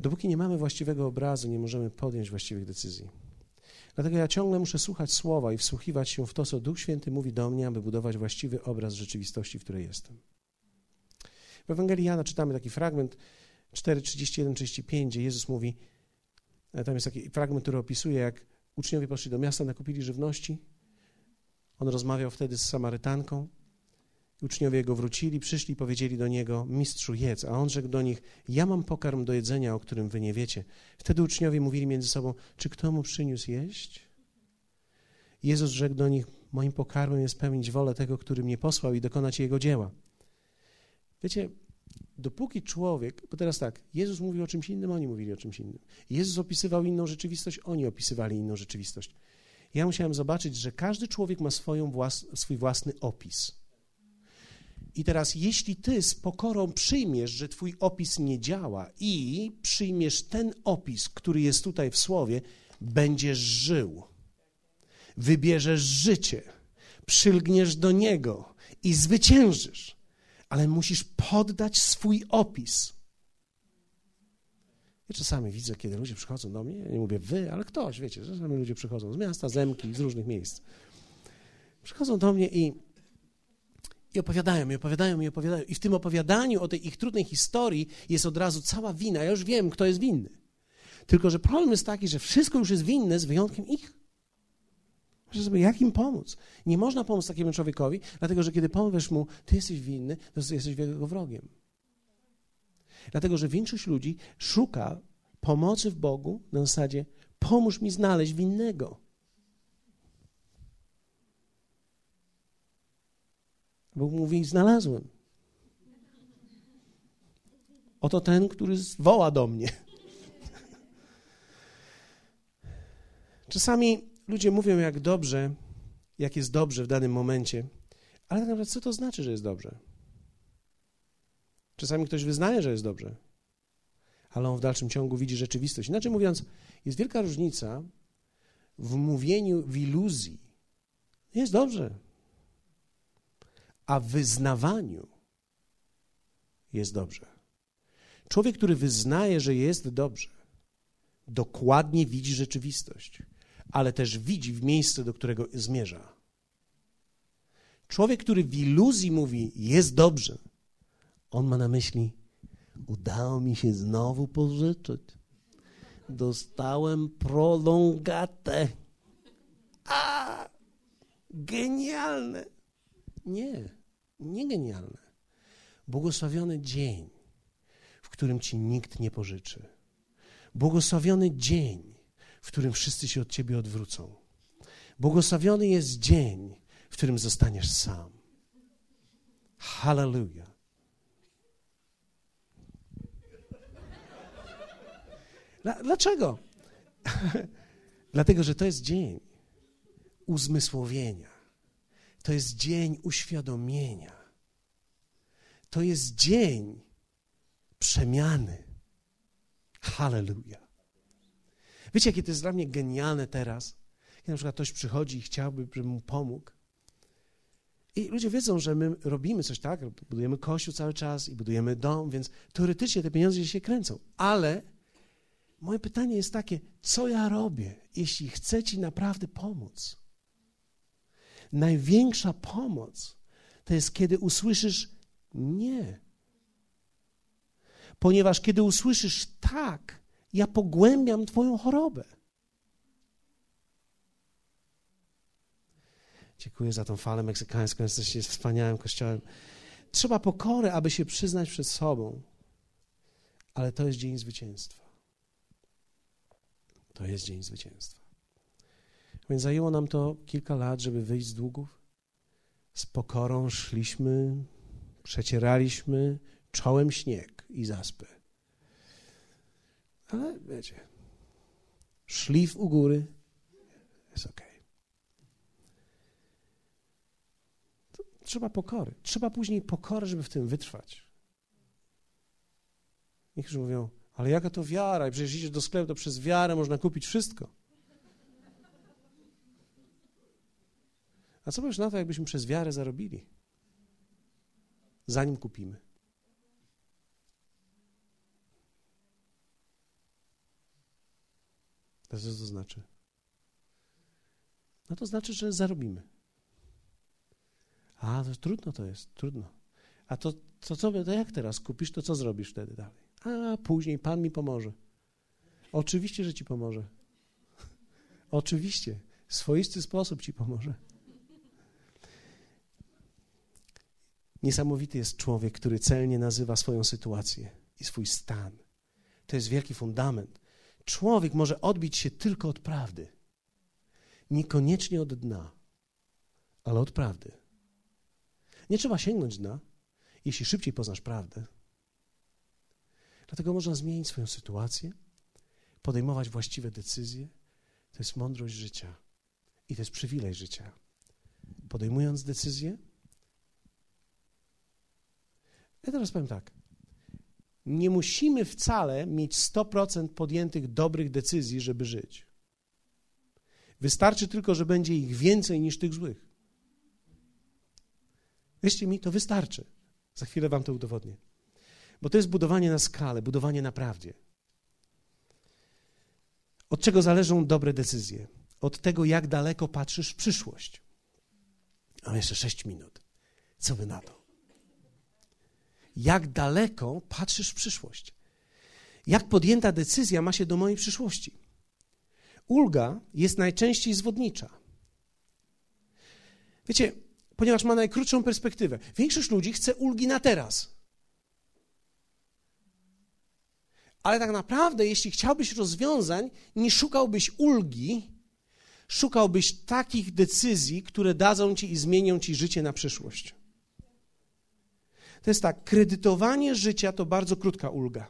A: Dopóki nie mamy właściwego obrazu, nie możemy podjąć właściwych decyzji. Dlatego ja ciągle muszę słuchać słowa i wsłuchiwać się w to, co Duch Święty mówi do mnie, aby budować właściwy obraz rzeczywistości, w której jestem. W Ewangelii Jana czytamy taki fragment 4:31-35, gdzie Jezus mówi, e, tam jest taki fragment, który opisuje, jak uczniowie poszli do miasta, nakupili żywności. On rozmawiał wtedy z Samarytanką. Uczniowie jego wrócili, przyszli i powiedzieli do niego, mistrzu jedz, a on rzekł do nich, ja mam pokarm do jedzenia, o którym wy nie wiecie. Wtedy uczniowie mówili między sobą, czy kto mu przyniósł jeść? Jezus rzekł do nich, moim pokarmem jest pełnić wolę tego, który mnie posłał i dokonać jego dzieła. Wiecie, dopóki człowiek, bo teraz tak, Jezus mówił o czymś innym, oni mówili o czymś innym. Jezus opisywał inną rzeczywistość, oni opisywali inną rzeczywistość. Ja musiałem zobaczyć, że każdy człowiek ma swoją włas, swój własny opis. I teraz, jeśli ty z pokorą przyjmiesz, że twój opis nie działa i przyjmiesz ten opis, który jest tutaj w słowie, będziesz żył. Wybierzesz życie, przylgniesz do niego i zwyciężysz ale musisz poddać swój opis. Ja czasami widzę, kiedy ludzie przychodzą do mnie, nie mówię wy, ale ktoś, wiecie, czasami ludzie przychodzą z miasta, Zemki, z różnych miejsc. Przychodzą do mnie i, i opowiadają, i opowiadają, i opowiadają. I w tym opowiadaniu o tej ich trudnej historii jest od razu cała wina. Ja już wiem, kto jest winny. Tylko, że problem jest taki, że wszystko już jest winne z wyjątkiem ich. Myślę sobie, jak im pomóc? Nie można pomóc takiemu człowiekowi, dlatego że kiedy powiesz mu, ty jesteś winny, to jesteś jego wrogiem. Dlatego, że większość ludzi szuka pomocy w Bogu na zasadzie, pomóż mi znaleźć winnego. Bóg mówi, znalazłem. Oto ten, który woła do mnie. [laughs] Czasami Ludzie mówią, jak dobrze, jak jest dobrze w danym momencie, ale tak naprawdę co to znaczy, że jest dobrze? Czasami ktoś wyznaje, że jest dobrze, ale on w dalszym ciągu widzi rzeczywistość. Inaczej mówiąc, jest wielka różnica w mówieniu w iluzji. Jest dobrze. A w wyznawaniu jest dobrze. Człowiek, który wyznaje, że jest dobrze, dokładnie widzi rzeczywistość ale też widzi w miejsce, do którego zmierza. Człowiek, który w iluzji mówi, jest dobrze, on ma na myśli, udało mi się znowu pożyczyć. Dostałem prolongatę. A, genialne. Nie, nie genialne. Błogosławiony dzień, w którym ci nikt nie pożyczy. Błogosławiony dzień, w którym wszyscy się od ciebie odwrócą. Błogosławiony jest dzień, w którym zostaniesz sam. Hallelujah. Dlaczego? [laughs] Dlatego, że to jest dzień uzmysłowienia. To jest dzień uświadomienia. To jest dzień przemiany. Hallelujah. Wiecie, jakie to jest dla mnie genialne teraz? Kiedy na przykład ktoś przychodzi i chciałby, żebym mu pomógł. I ludzie wiedzą, że my robimy coś tak, budujemy kościół cały czas i budujemy dom, więc teoretycznie te pieniądze się kręcą. Ale moje pytanie jest takie, co ja robię, jeśli chcę Ci naprawdę pomóc? Największa pomoc to jest, kiedy usłyszysz nie. Ponieważ kiedy usłyszysz tak, ja pogłębiam Twoją chorobę. Dziękuję za tą falę meksykańską. Jesteście wspaniałym kościołem. Trzeba pokory, aby się przyznać przed sobą. Ale to jest dzień zwycięstwa. To jest dzień zwycięstwa. Więc zajęło nam to kilka lat, żeby wyjść z długów. Z pokorą szliśmy, przecieraliśmy czołem śnieg i zaspy. Ale wiecie, szlif u góry jest ok. Trzeba pokory. Trzeba później pokory, żeby w tym wytrwać. Niektórzy mówią, ale jaka to wiara? I przecież idziesz do sklepu, to przez wiarę można kupić wszystko. A co powiesz na to, jakbyśmy przez wiarę zarobili? Zanim kupimy. To co to znaczy? No to znaczy, że zarobimy. A, to trudno to jest, trudno. A to, to co, to jak teraz kupisz, to co zrobisz wtedy dalej? A, później Pan mi pomoże. Oczywiście, że ci pomoże. [laughs] Oczywiście. W swoisty sposób ci pomoże. Niesamowity jest człowiek, który celnie nazywa swoją sytuację i swój stan. To jest wielki fundament. Człowiek może odbić się tylko od prawdy. Niekoniecznie od dna, ale od prawdy. Nie trzeba sięgnąć dna, jeśli szybciej poznasz prawdę. Dlatego można zmienić swoją sytuację, podejmować właściwe decyzje. To jest mądrość życia i to jest przywilej życia. Podejmując decyzję, ja teraz powiem tak. Nie musimy wcale mieć 100% podjętych dobrych decyzji, żeby żyć. Wystarczy tylko, że będzie ich więcej niż tych złych. Wierzcie mi, to wystarczy. Za chwilę wam to udowodnię. Bo to jest budowanie na skalę, budowanie na prawdzie. Od czego zależą dobre decyzje? Od tego, jak daleko patrzysz w przyszłość. Mam jeszcze sześć minut. Co wy na to? Jak daleko patrzysz w przyszłość? Jak podjęta decyzja ma się do mojej przyszłości? Ulga jest najczęściej zwodnicza. Wiecie, ponieważ ma najkrótszą perspektywę. Większość ludzi chce ulgi na teraz. Ale tak naprawdę, jeśli chciałbyś rozwiązań, nie szukałbyś ulgi, szukałbyś takich decyzji, które dadzą ci i zmienią ci życie na przyszłość. To jest tak, kredytowanie życia to bardzo krótka ulga.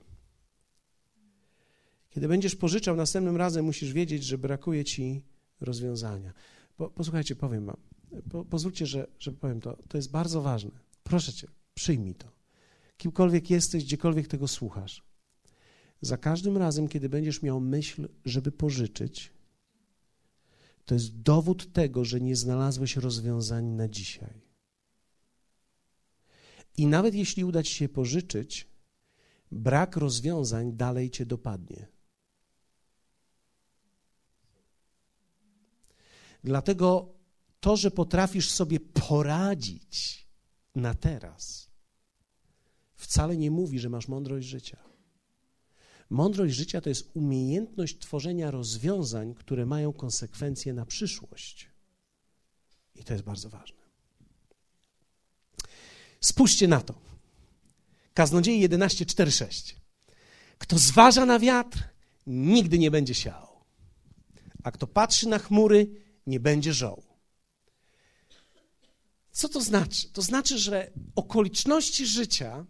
A: Kiedy będziesz pożyczał następnym razem, musisz wiedzieć, że brakuje ci rozwiązania. Po, posłuchajcie, powiem wam. Po, pozwólcie, że, że powiem to. To jest bardzo ważne. Proszę cię, przyjmij to. Kimkolwiek jesteś, gdziekolwiek tego słuchasz. Za każdym razem, kiedy będziesz miał myśl, żeby pożyczyć, to jest dowód tego, że nie znalazłeś rozwiązań na dzisiaj. I nawet jeśli uda ci się pożyczyć, brak rozwiązań dalej cię dopadnie. Dlatego to, że potrafisz sobie poradzić na teraz, wcale nie mówi, że masz mądrość życia. Mądrość życia to jest umiejętność tworzenia rozwiązań, które mają konsekwencje na przyszłość. I to jest bardzo ważne. Spójrzcie na to. Kaznodziei 11:4-6. Kto zważa na wiatr, nigdy nie będzie siał. A kto patrzy na chmury, nie będzie żoł. Co to znaczy? To znaczy, że okoliczności życia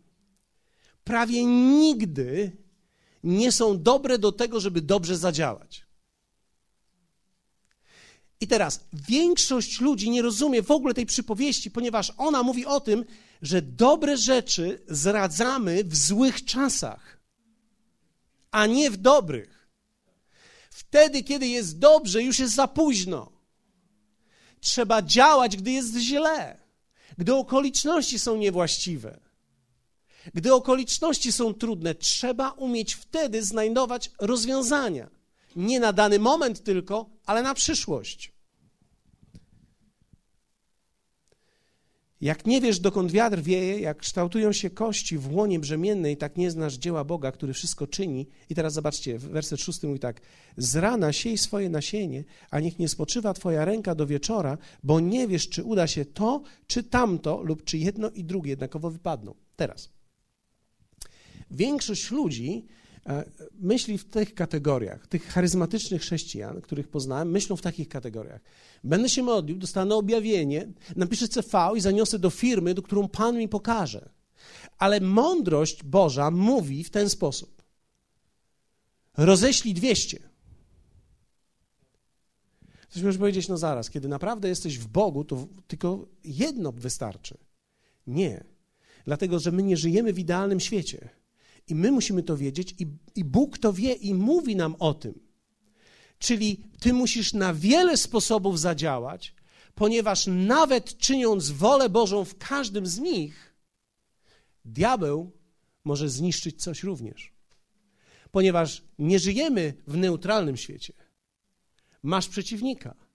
A: prawie nigdy nie są dobre do tego, żeby dobrze zadziałać. I teraz większość ludzi nie rozumie w ogóle tej przypowieści, ponieważ ona mówi o tym, że dobre rzeczy zradzamy w złych czasach, a nie w dobrych. Wtedy, kiedy jest dobrze, już jest za późno. Trzeba działać, gdy jest źle, gdy okoliczności są niewłaściwe. Gdy okoliczności są trudne, trzeba umieć wtedy znajdować rozwiązania. Nie na dany moment tylko, ale na przyszłość. Jak nie wiesz, dokąd wiatr wieje, jak kształtują się kości w łonie brzemiennej, tak nie znasz dzieła Boga, który wszystko czyni. I teraz zobaczcie, werset szósty mówi tak. Z rana siej swoje nasienie, a niech nie spoczywa twoja ręka do wieczora, bo nie wiesz, czy uda się to, czy tamto, lub czy jedno i drugie jednakowo wypadną. Teraz. Większość ludzi myśli w tych kategoriach, tych charyzmatycznych chrześcijan, których poznałem, myślą w takich kategoriach. Będę się modlił, dostanę objawienie, napiszę CV i zaniosę do firmy, do którą Pan mi pokaże. Ale mądrość Boża mówi w ten sposób. Roześlij 200. Ktoś może powiedzieć, no zaraz, kiedy naprawdę jesteś w Bogu, to tylko jedno wystarczy. Nie. Dlatego, że my nie żyjemy w idealnym świecie. I my musimy to wiedzieć, i, i Bóg to wie i mówi nam o tym. Czyli ty musisz na wiele sposobów zadziałać, ponieważ nawet czyniąc wolę Bożą w każdym z nich, diabeł może zniszczyć coś również. Ponieważ nie żyjemy w neutralnym świecie. Masz przeciwnika.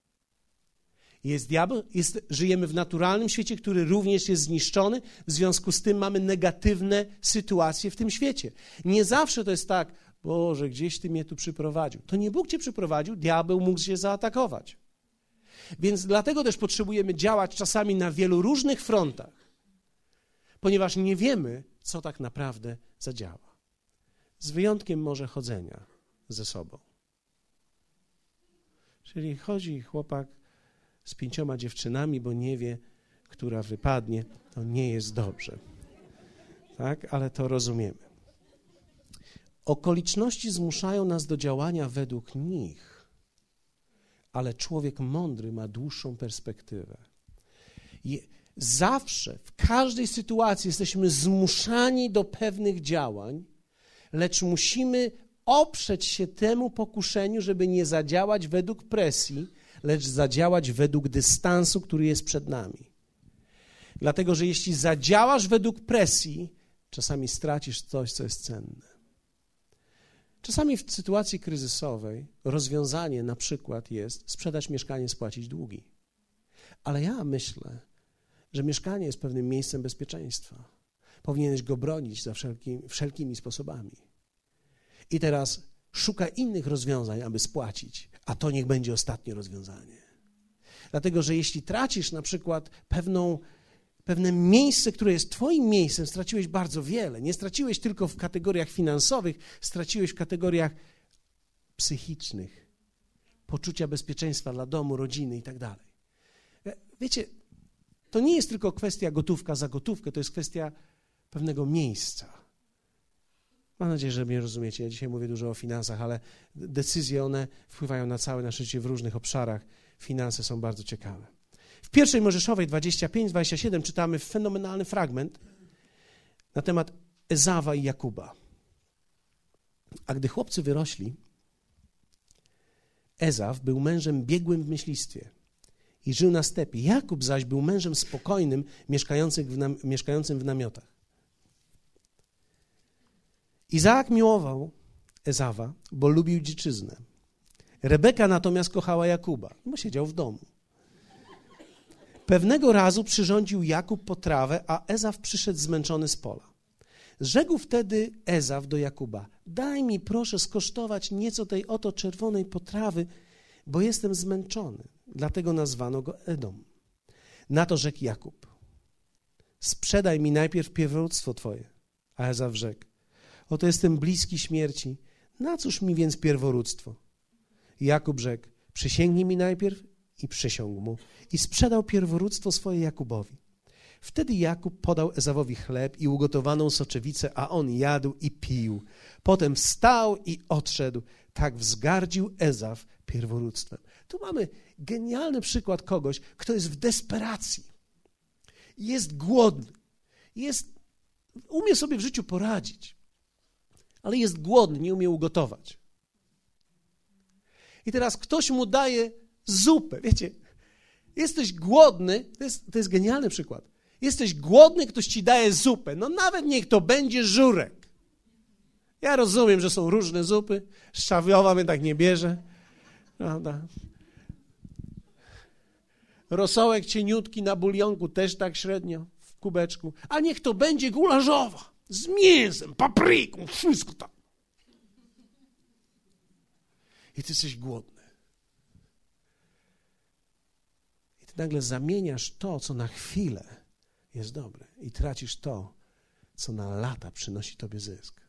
A: Jest diabeł, jest, żyjemy w naturalnym świecie, który również jest zniszczony, w związku z tym mamy negatywne sytuacje w tym świecie. Nie zawsze to jest tak, Boże, gdzieś Ty mnie tu przyprowadził. To nie Bóg Cię przyprowadził, diabeł mógł się zaatakować. Więc dlatego też potrzebujemy działać czasami na wielu różnych frontach, ponieważ nie wiemy, co tak naprawdę zadziała. Z wyjątkiem może chodzenia ze sobą. Czyli chodzi chłopak z pięcioma dziewczynami, bo nie wie, która wypadnie, to nie jest dobrze. Tak, ale to rozumiemy. Okoliczności zmuszają nas do działania według nich, ale człowiek mądry ma dłuższą perspektywę. I zawsze, w każdej sytuacji jesteśmy zmuszani do pewnych działań, lecz musimy oprzeć się temu pokuszeniu, żeby nie zadziałać według presji, lecz zadziałać według dystansu, który jest przed nami. Dlatego, że jeśli zadziałasz według presji, czasami stracisz coś, co jest cenne. Czasami w sytuacji kryzysowej rozwiązanie na przykład jest sprzedać mieszkanie, spłacić długi. Ale ja myślę, że mieszkanie jest pewnym miejscem bezpieczeństwa. Powinieneś go bronić za wszelki, wszelkimi sposobami. I teraz szuka innych rozwiązań, aby spłacić, a to niech będzie ostatnie rozwiązanie. Dlatego, że jeśli tracisz na przykład pewną, pewne miejsce, które jest Twoim miejscem, straciłeś bardzo wiele. Nie straciłeś tylko w kategoriach finansowych, straciłeś w kategoriach psychicznych, poczucia bezpieczeństwa dla domu, rodziny i tak dalej. Wiecie, to nie jest tylko kwestia gotówka za gotówkę, to jest kwestia pewnego miejsca. Mam nadzieję, że mnie rozumiecie. Ja dzisiaj mówię dużo o finansach, ale decyzje one wpływają na całe nasze życie w różnych obszarach. Finanse są bardzo ciekawe. W pierwszej Mojżeszowej 25-27 czytamy fenomenalny fragment na temat Ezawa i Jakuba. A gdy chłopcy wyrośli, Ezaw był mężem biegłym w myślistwie i żył na stepie. Jakub zaś był mężem spokojnym, mieszkającym w, mieszkającym w namiotach. Izaak miłował Ezawa, bo lubił dziczyznę. Rebeka natomiast kochała Jakuba, bo siedział w domu. Pewnego razu przyrządził Jakub potrawę, a Ezaw przyszedł zmęczony z pola. Zrzekł wtedy Ezaw do Jakuba: Daj mi proszę skosztować nieco tej oto czerwonej potrawy, bo jestem zmęczony. Dlatego nazwano go Edom. Na to rzekł Jakub: Sprzedaj mi najpierw pierworództwo twoje. A Ezaw rzekł: Oto jestem bliski śmierci. Na cóż mi więc pierworództwo? Jakub rzekł, przysięgnij mi najpierw i przysiągł mu i sprzedał pierworództwo swoje Jakubowi. Wtedy Jakub podał Ezawowi chleb i ugotowaną soczewicę, a on jadł i pił. Potem wstał i odszedł. Tak wzgardził Ezaw pierworództwem. Tu mamy genialny przykład kogoś, kto jest w desperacji. Jest głodny. Jest, umie sobie w życiu poradzić ale jest głodny, nie umie ugotować. I teraz ktoś mu daje zupę. Wiecie, jesteś głodny, to jest, to jest genialny przykład. Jesteś głodny, ktoś ci daje zupę. No nawet niech to będzie żurek. Ja rozumiem, że są różne zupy. Szczawiowa mnie tak nie bierze. Prawda? Rosołek cieniutki na bulionku też tak średnio w kubeczku. A niech to będzie gularzowa z mięsem, papryką, wszystko tam. I ty jesteś głodny. I ty nagle zamieniasz to, co na chwilę jest dobre, i tracisz to, co na lata przynosi tobie zysk.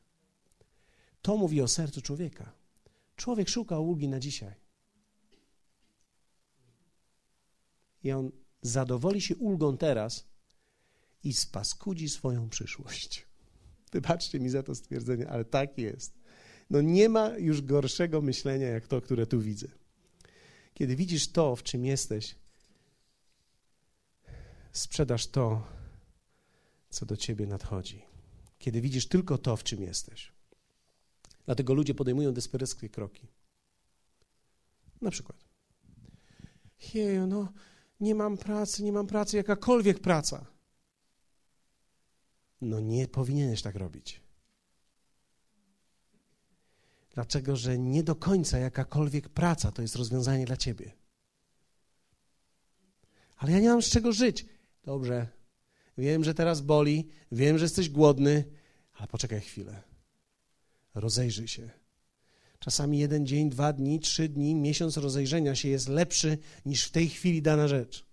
A: To mówi o sercu człowieka. Człowiek szuka ulgi na dzisiaj. I on zadowoli się ulgą teraz i spaskudzi swoją przyszłość. Wybaczcie mi za to stwierdzenie, ale tak jest. No nie ma już gorszego myślenia jak to, które tu widzę. Kiedy widzisz to, w czym jesteś, sprzedasz to, co do ciebie nadchodzi. Kiedy widzisz tylko to, w czym jesteś. Dlatego ludzie podejmują despereckie kroki. Na przykład. Jeju, no, nie mam pracy, nie mam pracy, jakakolwiek praca. No nie powinieneś tak robić. Dlaczego, że nie do końca jakakolwiek praca to jest rozwiązanie dla ciebie. Ale ja nie mam z czego żyć. Dobrze. Wiem, że teraz boli, wiem, że jesteś głodny, ale poczekaj chwilę. Rozejrzyj się. Czasami jeden dzień, dwa dni, trzy dni, miesiąc rozejrzenia się jest lepszy niż w tej chwili dana rzecz.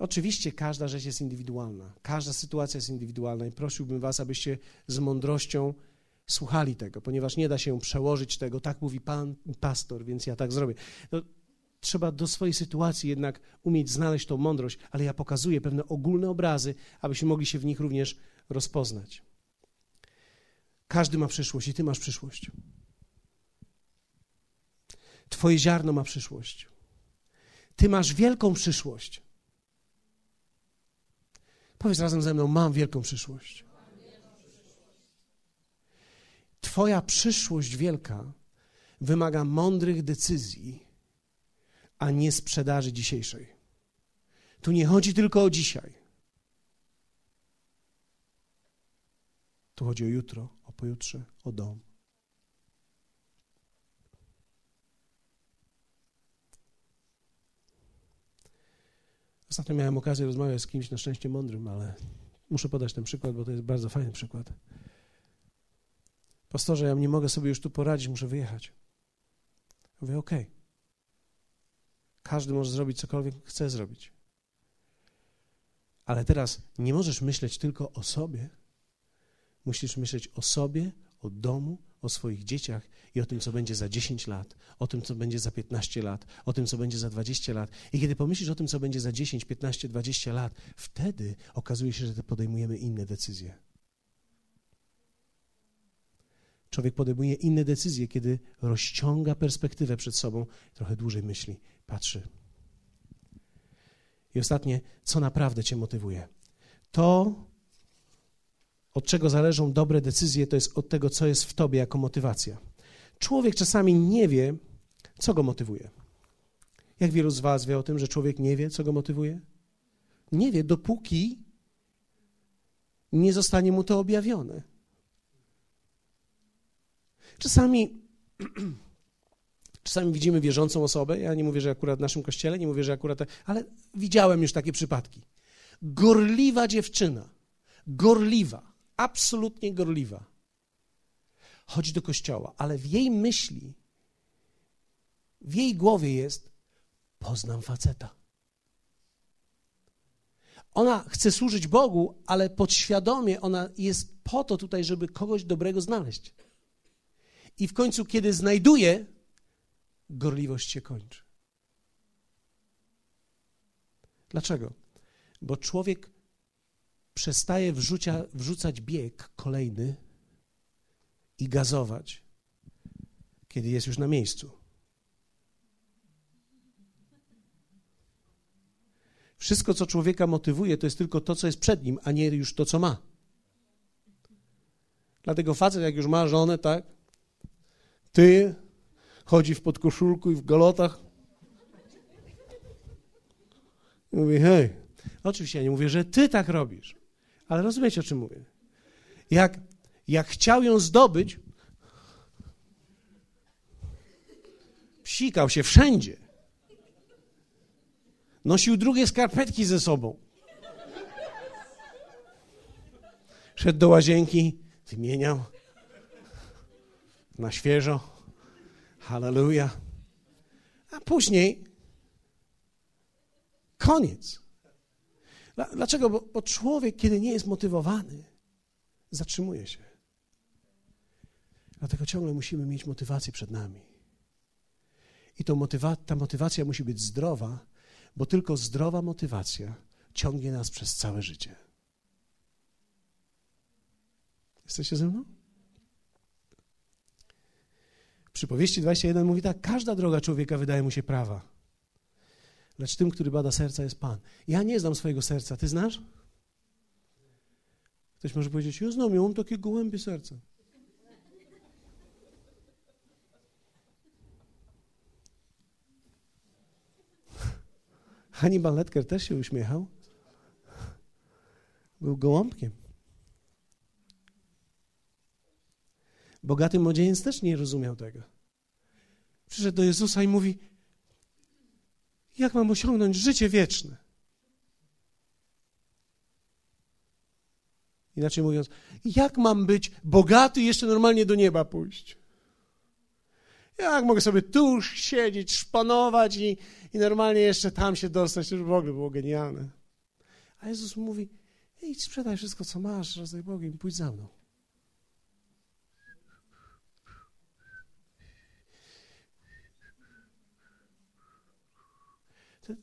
A: Oczywiście każda rzecz jest indywidualna, każda sytuacja jest indywidualna i prosiłbym Was, abyście z mądrością słuchali tego, ponieważ nie da się przełożyć tego, tak mówi Pan pastor, więc ja tak zrobię. No, trzeba do swojej sytuacji jednak umieć znaleźć tą mądrość, ale ja pokazuję pewne ogólne obrazy, abyśmy mogli się w nich również rozpoznać. Każdy ma przyszłość i Ty masz przyszłość. Twoje ziarno ma przyszłość. Ty masz wielką przyszłość. Powiedz razem ze mną: Mam wielką przyszłość. Twoja przyszłość wielka wymaga mądrych decyzji, a nie sprzedaży dzisiejszej. Tu nie chodzi tylko o dzisiaj. Tu chodzi o jutro, o pojutrze, o dom. Ostatnio miałem okazję rozmawiać z kimś na szczęście mądrym, ale muszę podać ten przykład, bo to jest bardzo fajny przykład. Pastorze, ja nie mogę sobie już tu poradzić, muszę wyjechać. Mówię, okej. Okay. Każdy może zrobić cokolwiek chce zrobić. Ale teraz nie możesz myśleć tylko o sobie. Musisz myśleć o sobie, o domu, o swoich dzieciach i o tym, co będzie za 10 lat, o tym, co będzie za 15 lat, o tym, co będzie za 20 lat. I kiedy pomyślisz o tym, co będzie za 10, 15, 20 lat, wtedy okazuje się, że podejmujemy inne decyzje. Człowiek podejmuje inne decyzje, kiedy rozciąga perspektywę przed sobą, trochę dłużej myśli, patrzy. I ostatnie, co naprawdę Cię motywuje? To, od czego zależą dobre decyzje, to jest od tego, co jest w Tobie jako motywacja. Człowiek czasami nie wie, co go motywuje. Jak wielu z Was wie o tym, że człowiek nie wie, co go motywuje? Nie wie, dopóki nie zostanie mu to objawione. Czasami, [clears throat] czasami widzimy wierzącą osobę. Ja nie mówię, że akurat w naszym kościele, nie mówię, że akurat. Ale widziałem już takie przypadki. Gorliwa dziewczyna, gorliwa, absolutnie gorliwa. Chodzi do kościoła, ale w jej myśli, w jej głowie jest: poznam faceta. Ona chce służyć Bogu, ale podświadomie ona jest po to tutaj, żeby kogoś dobrego znaleźć. I w końcu, kiedy znajduje, gorliwość się kończy. Dlaczego? Bo człowiek przestaje wrzucia, wrzucać bieg kolejny i gazować, kiedy jest już na miejscu. Wszystko, co człowieka motywuje, to jest tylko to, co jest przed nim, a nie już to, co ma. Dlatego facet, jak już ma żonę, tak, ty chodzi w podkoszulku i w galotach. Mówi, hej. Oczywiście ja nie mówię, że ty tak robisz, ale rozumiecie, o czym mówię. Jak, jak chciał ją zdobyć, psikał się wszędzie. Nosił drugie skarpetki ze sobą. Szedł do łazienki, wymieniał na świeżo. Halleluja. A później koniec. Dlaczego? Bo, bo człowiek, kiedy nie jest motywowany, zatrzymuje się. Dlatego ciągle musimy mieć motywację przed nami. I to motywa ta motywacja musi być zdrowa, bo tylko zdrowa motywacja ciągnie nas przez całe życie. Jesteście ze mną? Przypowieści 21 mówi tak, każda droga człowieka wydaje mu się prawa. Lecz tym, który bada serca, jest Pan. Ja nie znam swojego serca. Ty znasz? Ktoś może powiedzieć, ja znam, ja mam takie gołębie serca. [laughs] Hannibal Lecter też się uśmiechał. Był gołąbkiem. Bogaty młodzieniec też nie rozumiał tego. Przyszedł do Jezusa i mówi: Jak mam osiągnąć życie wieczne? Inaczej mówiąc, jak mam być bogaty i jeszcze normalnie do nieba pójść? Jak mogę sobie tu siedzieć, szpanować i, i normalnie jeszcze tam się dostać? To już w ogóle było genialne. A Jezus mówi, idź sprzedaj wszystko, co masz, rozdaj Bogiem, pójdź za mną.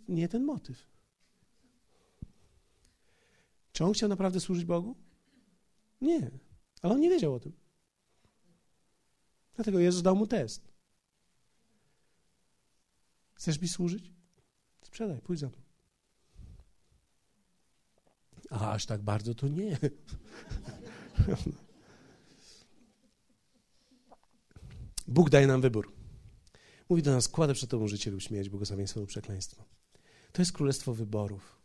A: Nie ten motyw. Czy on chciał naprawdę służyć Bogu? Nie, ale on nie wiedział o tym. Dlatego Jezus dał mu test. Chcesz mi służyć? Sprzedaj, pójdź za mną. A aż tak bardzo to nie. [laughs] Bóg daje nam wybór. Mówi do nas, kładę przed Tobą życie lub śmierć, błogosławieństwo lub przekleństwo. To jest królestwo wyborów.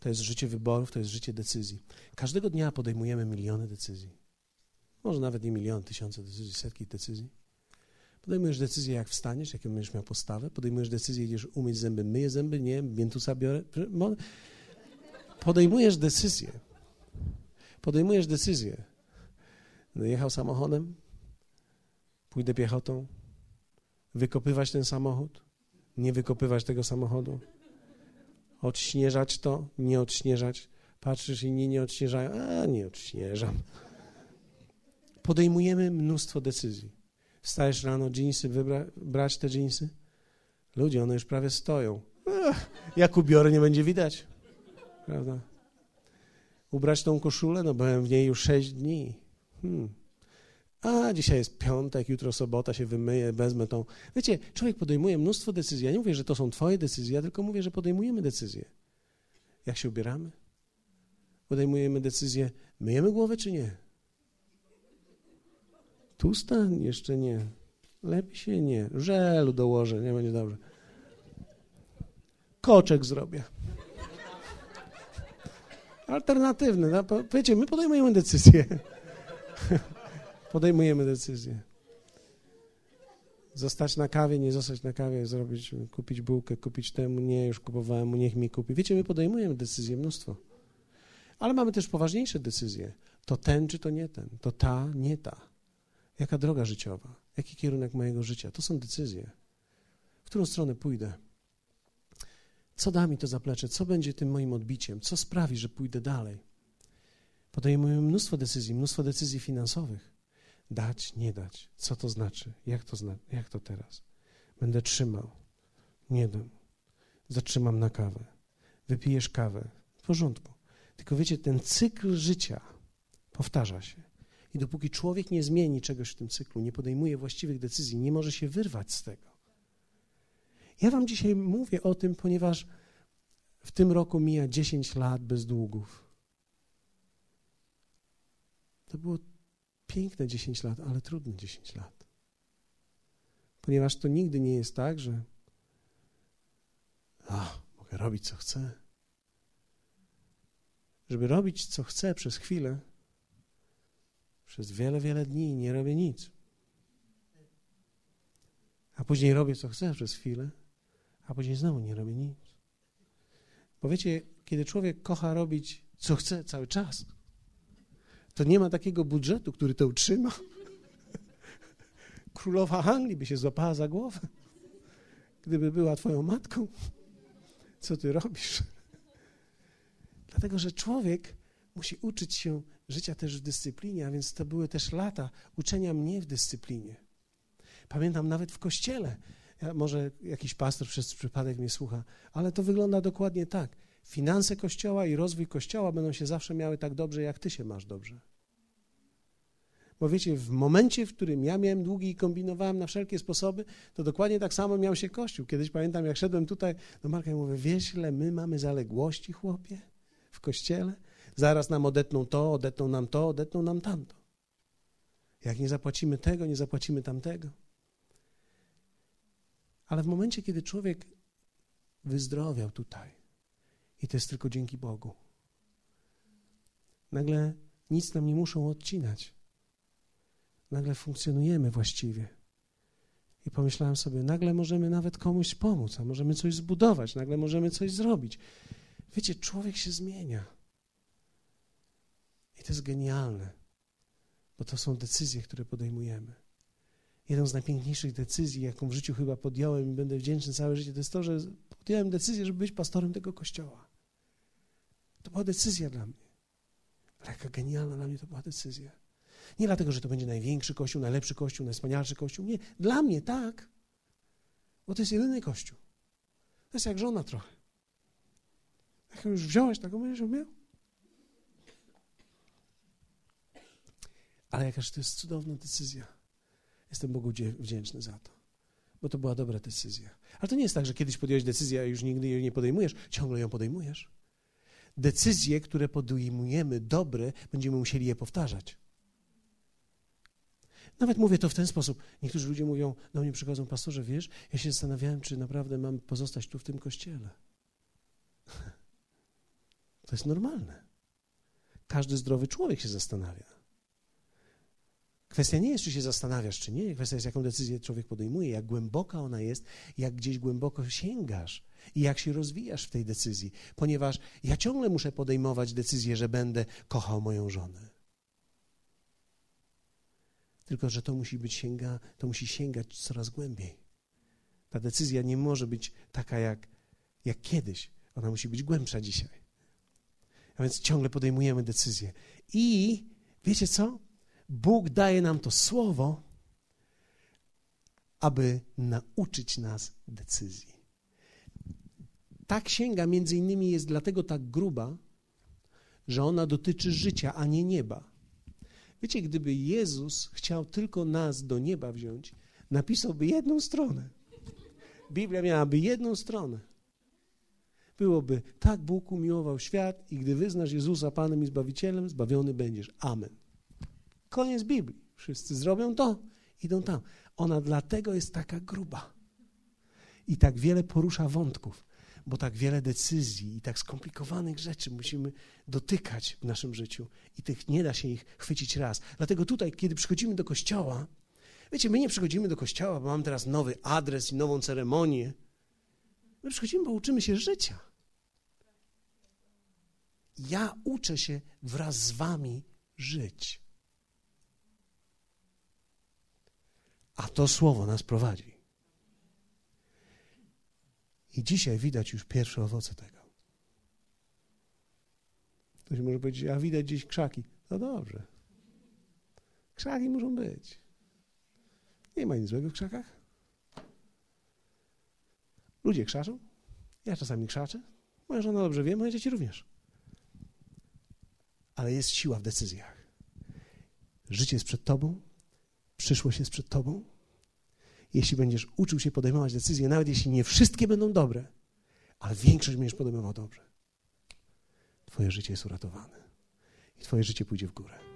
A: To jest życie wyborów, to jest życie decyzji. Każdego dnia podejmujemy miliony decyzji. Może nawet nie miliony, tysiące decyzji, setki decyzji. Podejmujesz decyzję, jak wstaniesz, jaką będziesz miał postawę. Podejmujesz decyzję, idziesz umyć zęby, myję zęby, nie, miętusa biorę. Podejmujesz decyzję. Podejmujesz decyzję. No, jechał samochodem, pójdę piechotą, wykopywać ten samochód, nie wykopywać tego samochodu, odśnieżać to, nie odśnieżać. Patrzysz, inni nie odśnieżają, a nie odśnieżam. Podejmujemy mnóstwo decyzji. Stajesz rano, dżinsy, wybrać te dżinsy? Ludzie, one już prawie stoją. Jak ubiorę, nie będzie widać. Prawda? Ubrać tą koszulę? No byłem w niej już sześć dni. Hmm. A dzisiaj jest piątek, jutro sobota, się wymyję, wezmę tą. Wiecie, człowiek podejmuje mnóstwo decyzji. Ja nie mówię, że to są Twoje decyzje, ja tylko mówię, że podejmujemy decyzje. Jak się ubieramy? Podejmujemy decyzję, myjemy głowę czy nie? Tusta? Jeszcze nie. Lepiej się nie. Żelu dołożę, nie będzie dobrze. Koczek zrobię. Alternatywny. No, wiecie, my podejmujemy decyzję. [laughs] podejmujemy decyzję. Zostać na kawie, nie zostać na kawie, zrobić, kupić bułkę, kupić temu, nie, już kupowałem niech mi kupi. Wiecie, my podejmujemy decyzje mnóstwo. Ale mamy też poważniejsze decyzje. To ten, czy to nie ten. To ta, nie ta. Jaka droga życiowa? Jaki kierunek mojego życia? To są decyzje. W którą stronę pójdę? Co da mi to zaplecze? Co będzie tym moim odbiciem? Co sprawi, że pójdę dalej? Podejmujemy mnóstwo decyzji, mnóstwo decyzji finansowych. Dać, nie dać. Co to znaczy? Jak to, zna jak to teraz? Będę trzymał. Nie dam. Zatrzymam na kawę. Wypijesz kawę. W porządku. Tylko wiecie, ten cykl życia powtarza się. I dopóki człowiek nie zmieni czegoś w tym cyklu, nie podejmuje właściwych decyzji, nie może się wyrwać z tego. Ja Wam dzisiaj mówię o tym, ponieważ w tym roku mija 10 lat bez długów. To było piękne 10 lat, ale trudne 10 lat. Ponieważ to nigdy nie jest tak, że a, mogę robić co chcę. Żeby robić co chcę przez chwilę, przez wiele, wiele dni nie robię nic. A później robię co chcę przez chwilę, a później znowu nie robię nic. Bo wiecie, kiedy człowiek kocha robić co chce cały czas, to nie ma takiego budżetu, który to utrzyma. Królowa Anglii by się złapała za głowę, gdyby była twoją matką. Co ty robisz? Dlatego, że człowiek musi uczyć się życia też w dyscyplinie, a więc to były też lata uczenia mnie w dyscyplinie. Pamiętam nawet w kościele, ja, może jakiś pastor przez przypadek mnie słucha, ale to wygląda dokładnie tak. Finanse kościoła i rozwój kościoła będą się zawsze miały tak dobrze, jak ty się masz dobrze. Bo wiecie, w momencie, w którym ja miałem długi i kombinowałem na wszelkie sposoby, to dokładnie tak samo miał się Kościół. Kiedyś pamiętam, jak szedłem tutaj do Marka i mówię, wiesz, ile my mamy zaległości, chłopie, w Kościele? Zaraz nam odetną to, odetną nam to, odetną nam tamto. Jak nie zapłacimy tego, nie zapłacimy tamtego. Ale w momencie, kiedy człowiek wyzdrowiał tutaj, i to jest tylko dzięki Bogu, nagle nic nam nie muszą odcinać. Nagle funkcjonujemy właściwie. I pomyślałem sobie, nagle możemy nawet komuś pomóc, a możemy coś zbudować, nagle możemy coś zrobić. Wiecie, człowiek się zmienia. I to jest genialne, bo to są decyzje, które podejmujemy. Jedną z najpiękniejszych decyzji, jaką w życiu chyba podjąłem i będę wdzięczny całe życie, to jest to, że podjąłem decyzję, żeby być pastorem tego kościoła. To była decyzja dla mnie. Ale jaka genialna dla mnie to była decyzja. Nie dlatego, że to będzie największy kościół, najlepszy kościół, najwspanialszy kościół. Nie, dla mnie tak. Bo to jest jedyny kościół. To jest jak żona trochę. Jak już wziąłeś taką, będziesz ją miał. Ale jakaż to jest cudowna decyzja. Jestem Bogu wdzięczny za to, bo to była dobra decyzja. Ale to nie jest tak, że kiedyś podjąłeś decyzję, a już nigdy jej nie podejmujesz, ciągle ją podejmujesz. Decyzje, które podejmujemy dobre, będziemy musieli je powtarzać. Nawet mówię to w ten sposób. Niektórzy ludzie mówią, do mnie przychodzą, pastorze, wiesz, ja się zastanawiałem, czy naprawdę mam pozostać tu w tym kościele. [laughs] To jest normalne. Każdy zdrowy człowiek się zastanawia. Kwestia nie jest, czy się zastanawiasz, czy nie. Kwestia jest, jaką decyzję człowiek podejmuje, jak głęboka ona jest, jak gdzieś głęboko sięgasz i jak się rozwijasz w tej decyzji. Ponieważ ja ciągle muszę podejmować decyzję, że będę kochał moją żonę. Tylko, że to musi być sięga, to musi sięgać coraz głębiej. Ta decyzja nie może być taka jak, jak kiedyś. Ona musi być głębsza dzisiaj. A więc ciągle podejmujemy decyzje. I wiecie co? Bóg daje nam to słowo, aby nauczyć nas decyzji. Ta księga między innymi jest dlatego tak gruba, że ona dotyczy życia, a nie nieba. Wiecie, gdyby Jezus chciał tylko nas do nieba wziąć, napisałby jedną stronę. Biblia miałaby jedną stronę. Byłoby, tak Bóg umiłował świat i gdy wyznasz Jezusa Panem i Zbawicielem, zbawiony będziesz. Amen. Koniec Biblii. Wszyscy zrobią to, idą tam. Ona dlatego jest taka gruba. I tak wiele porusza wątków, bo tak wiele decyzji i tak skomplikowanych rzeczy musimy dotykać w naszym życiu i tych nie da się ich chwycić raz. Dlatego tutaj, kiedy przychodzimy do kościoła, wiecie, my nie przychodzimy do kościoła, bo mam teraz nowy adres i nową ceremonię. My przychodzimy, bo uczymy się życia. Ja uczę się wraz z wami żyć. A to słowo nas prowadzi. I dzisiaj widać już pierwsze owoce tego. Ktoś może powiedzieć, a widać gdzieś krzaki. No dobrze. Krzaki muszą być. Nie ma nic złego w krzakach. Ludzie krzaszą. Ja czasami krzaczę. Moja żona dobrze wie, moje dzieci również. Ale jest siła w decyzjach. Życie jest przed tobą, przyszłość jest przed tobą. Jeśli będziesz uczył się podejmować decyzje, nawet jeśli nie wszystkie będą dobre, ale większość będziesz podejmował dobrze, twoje życie jest uratowane i twoje życie pójdzie w górę.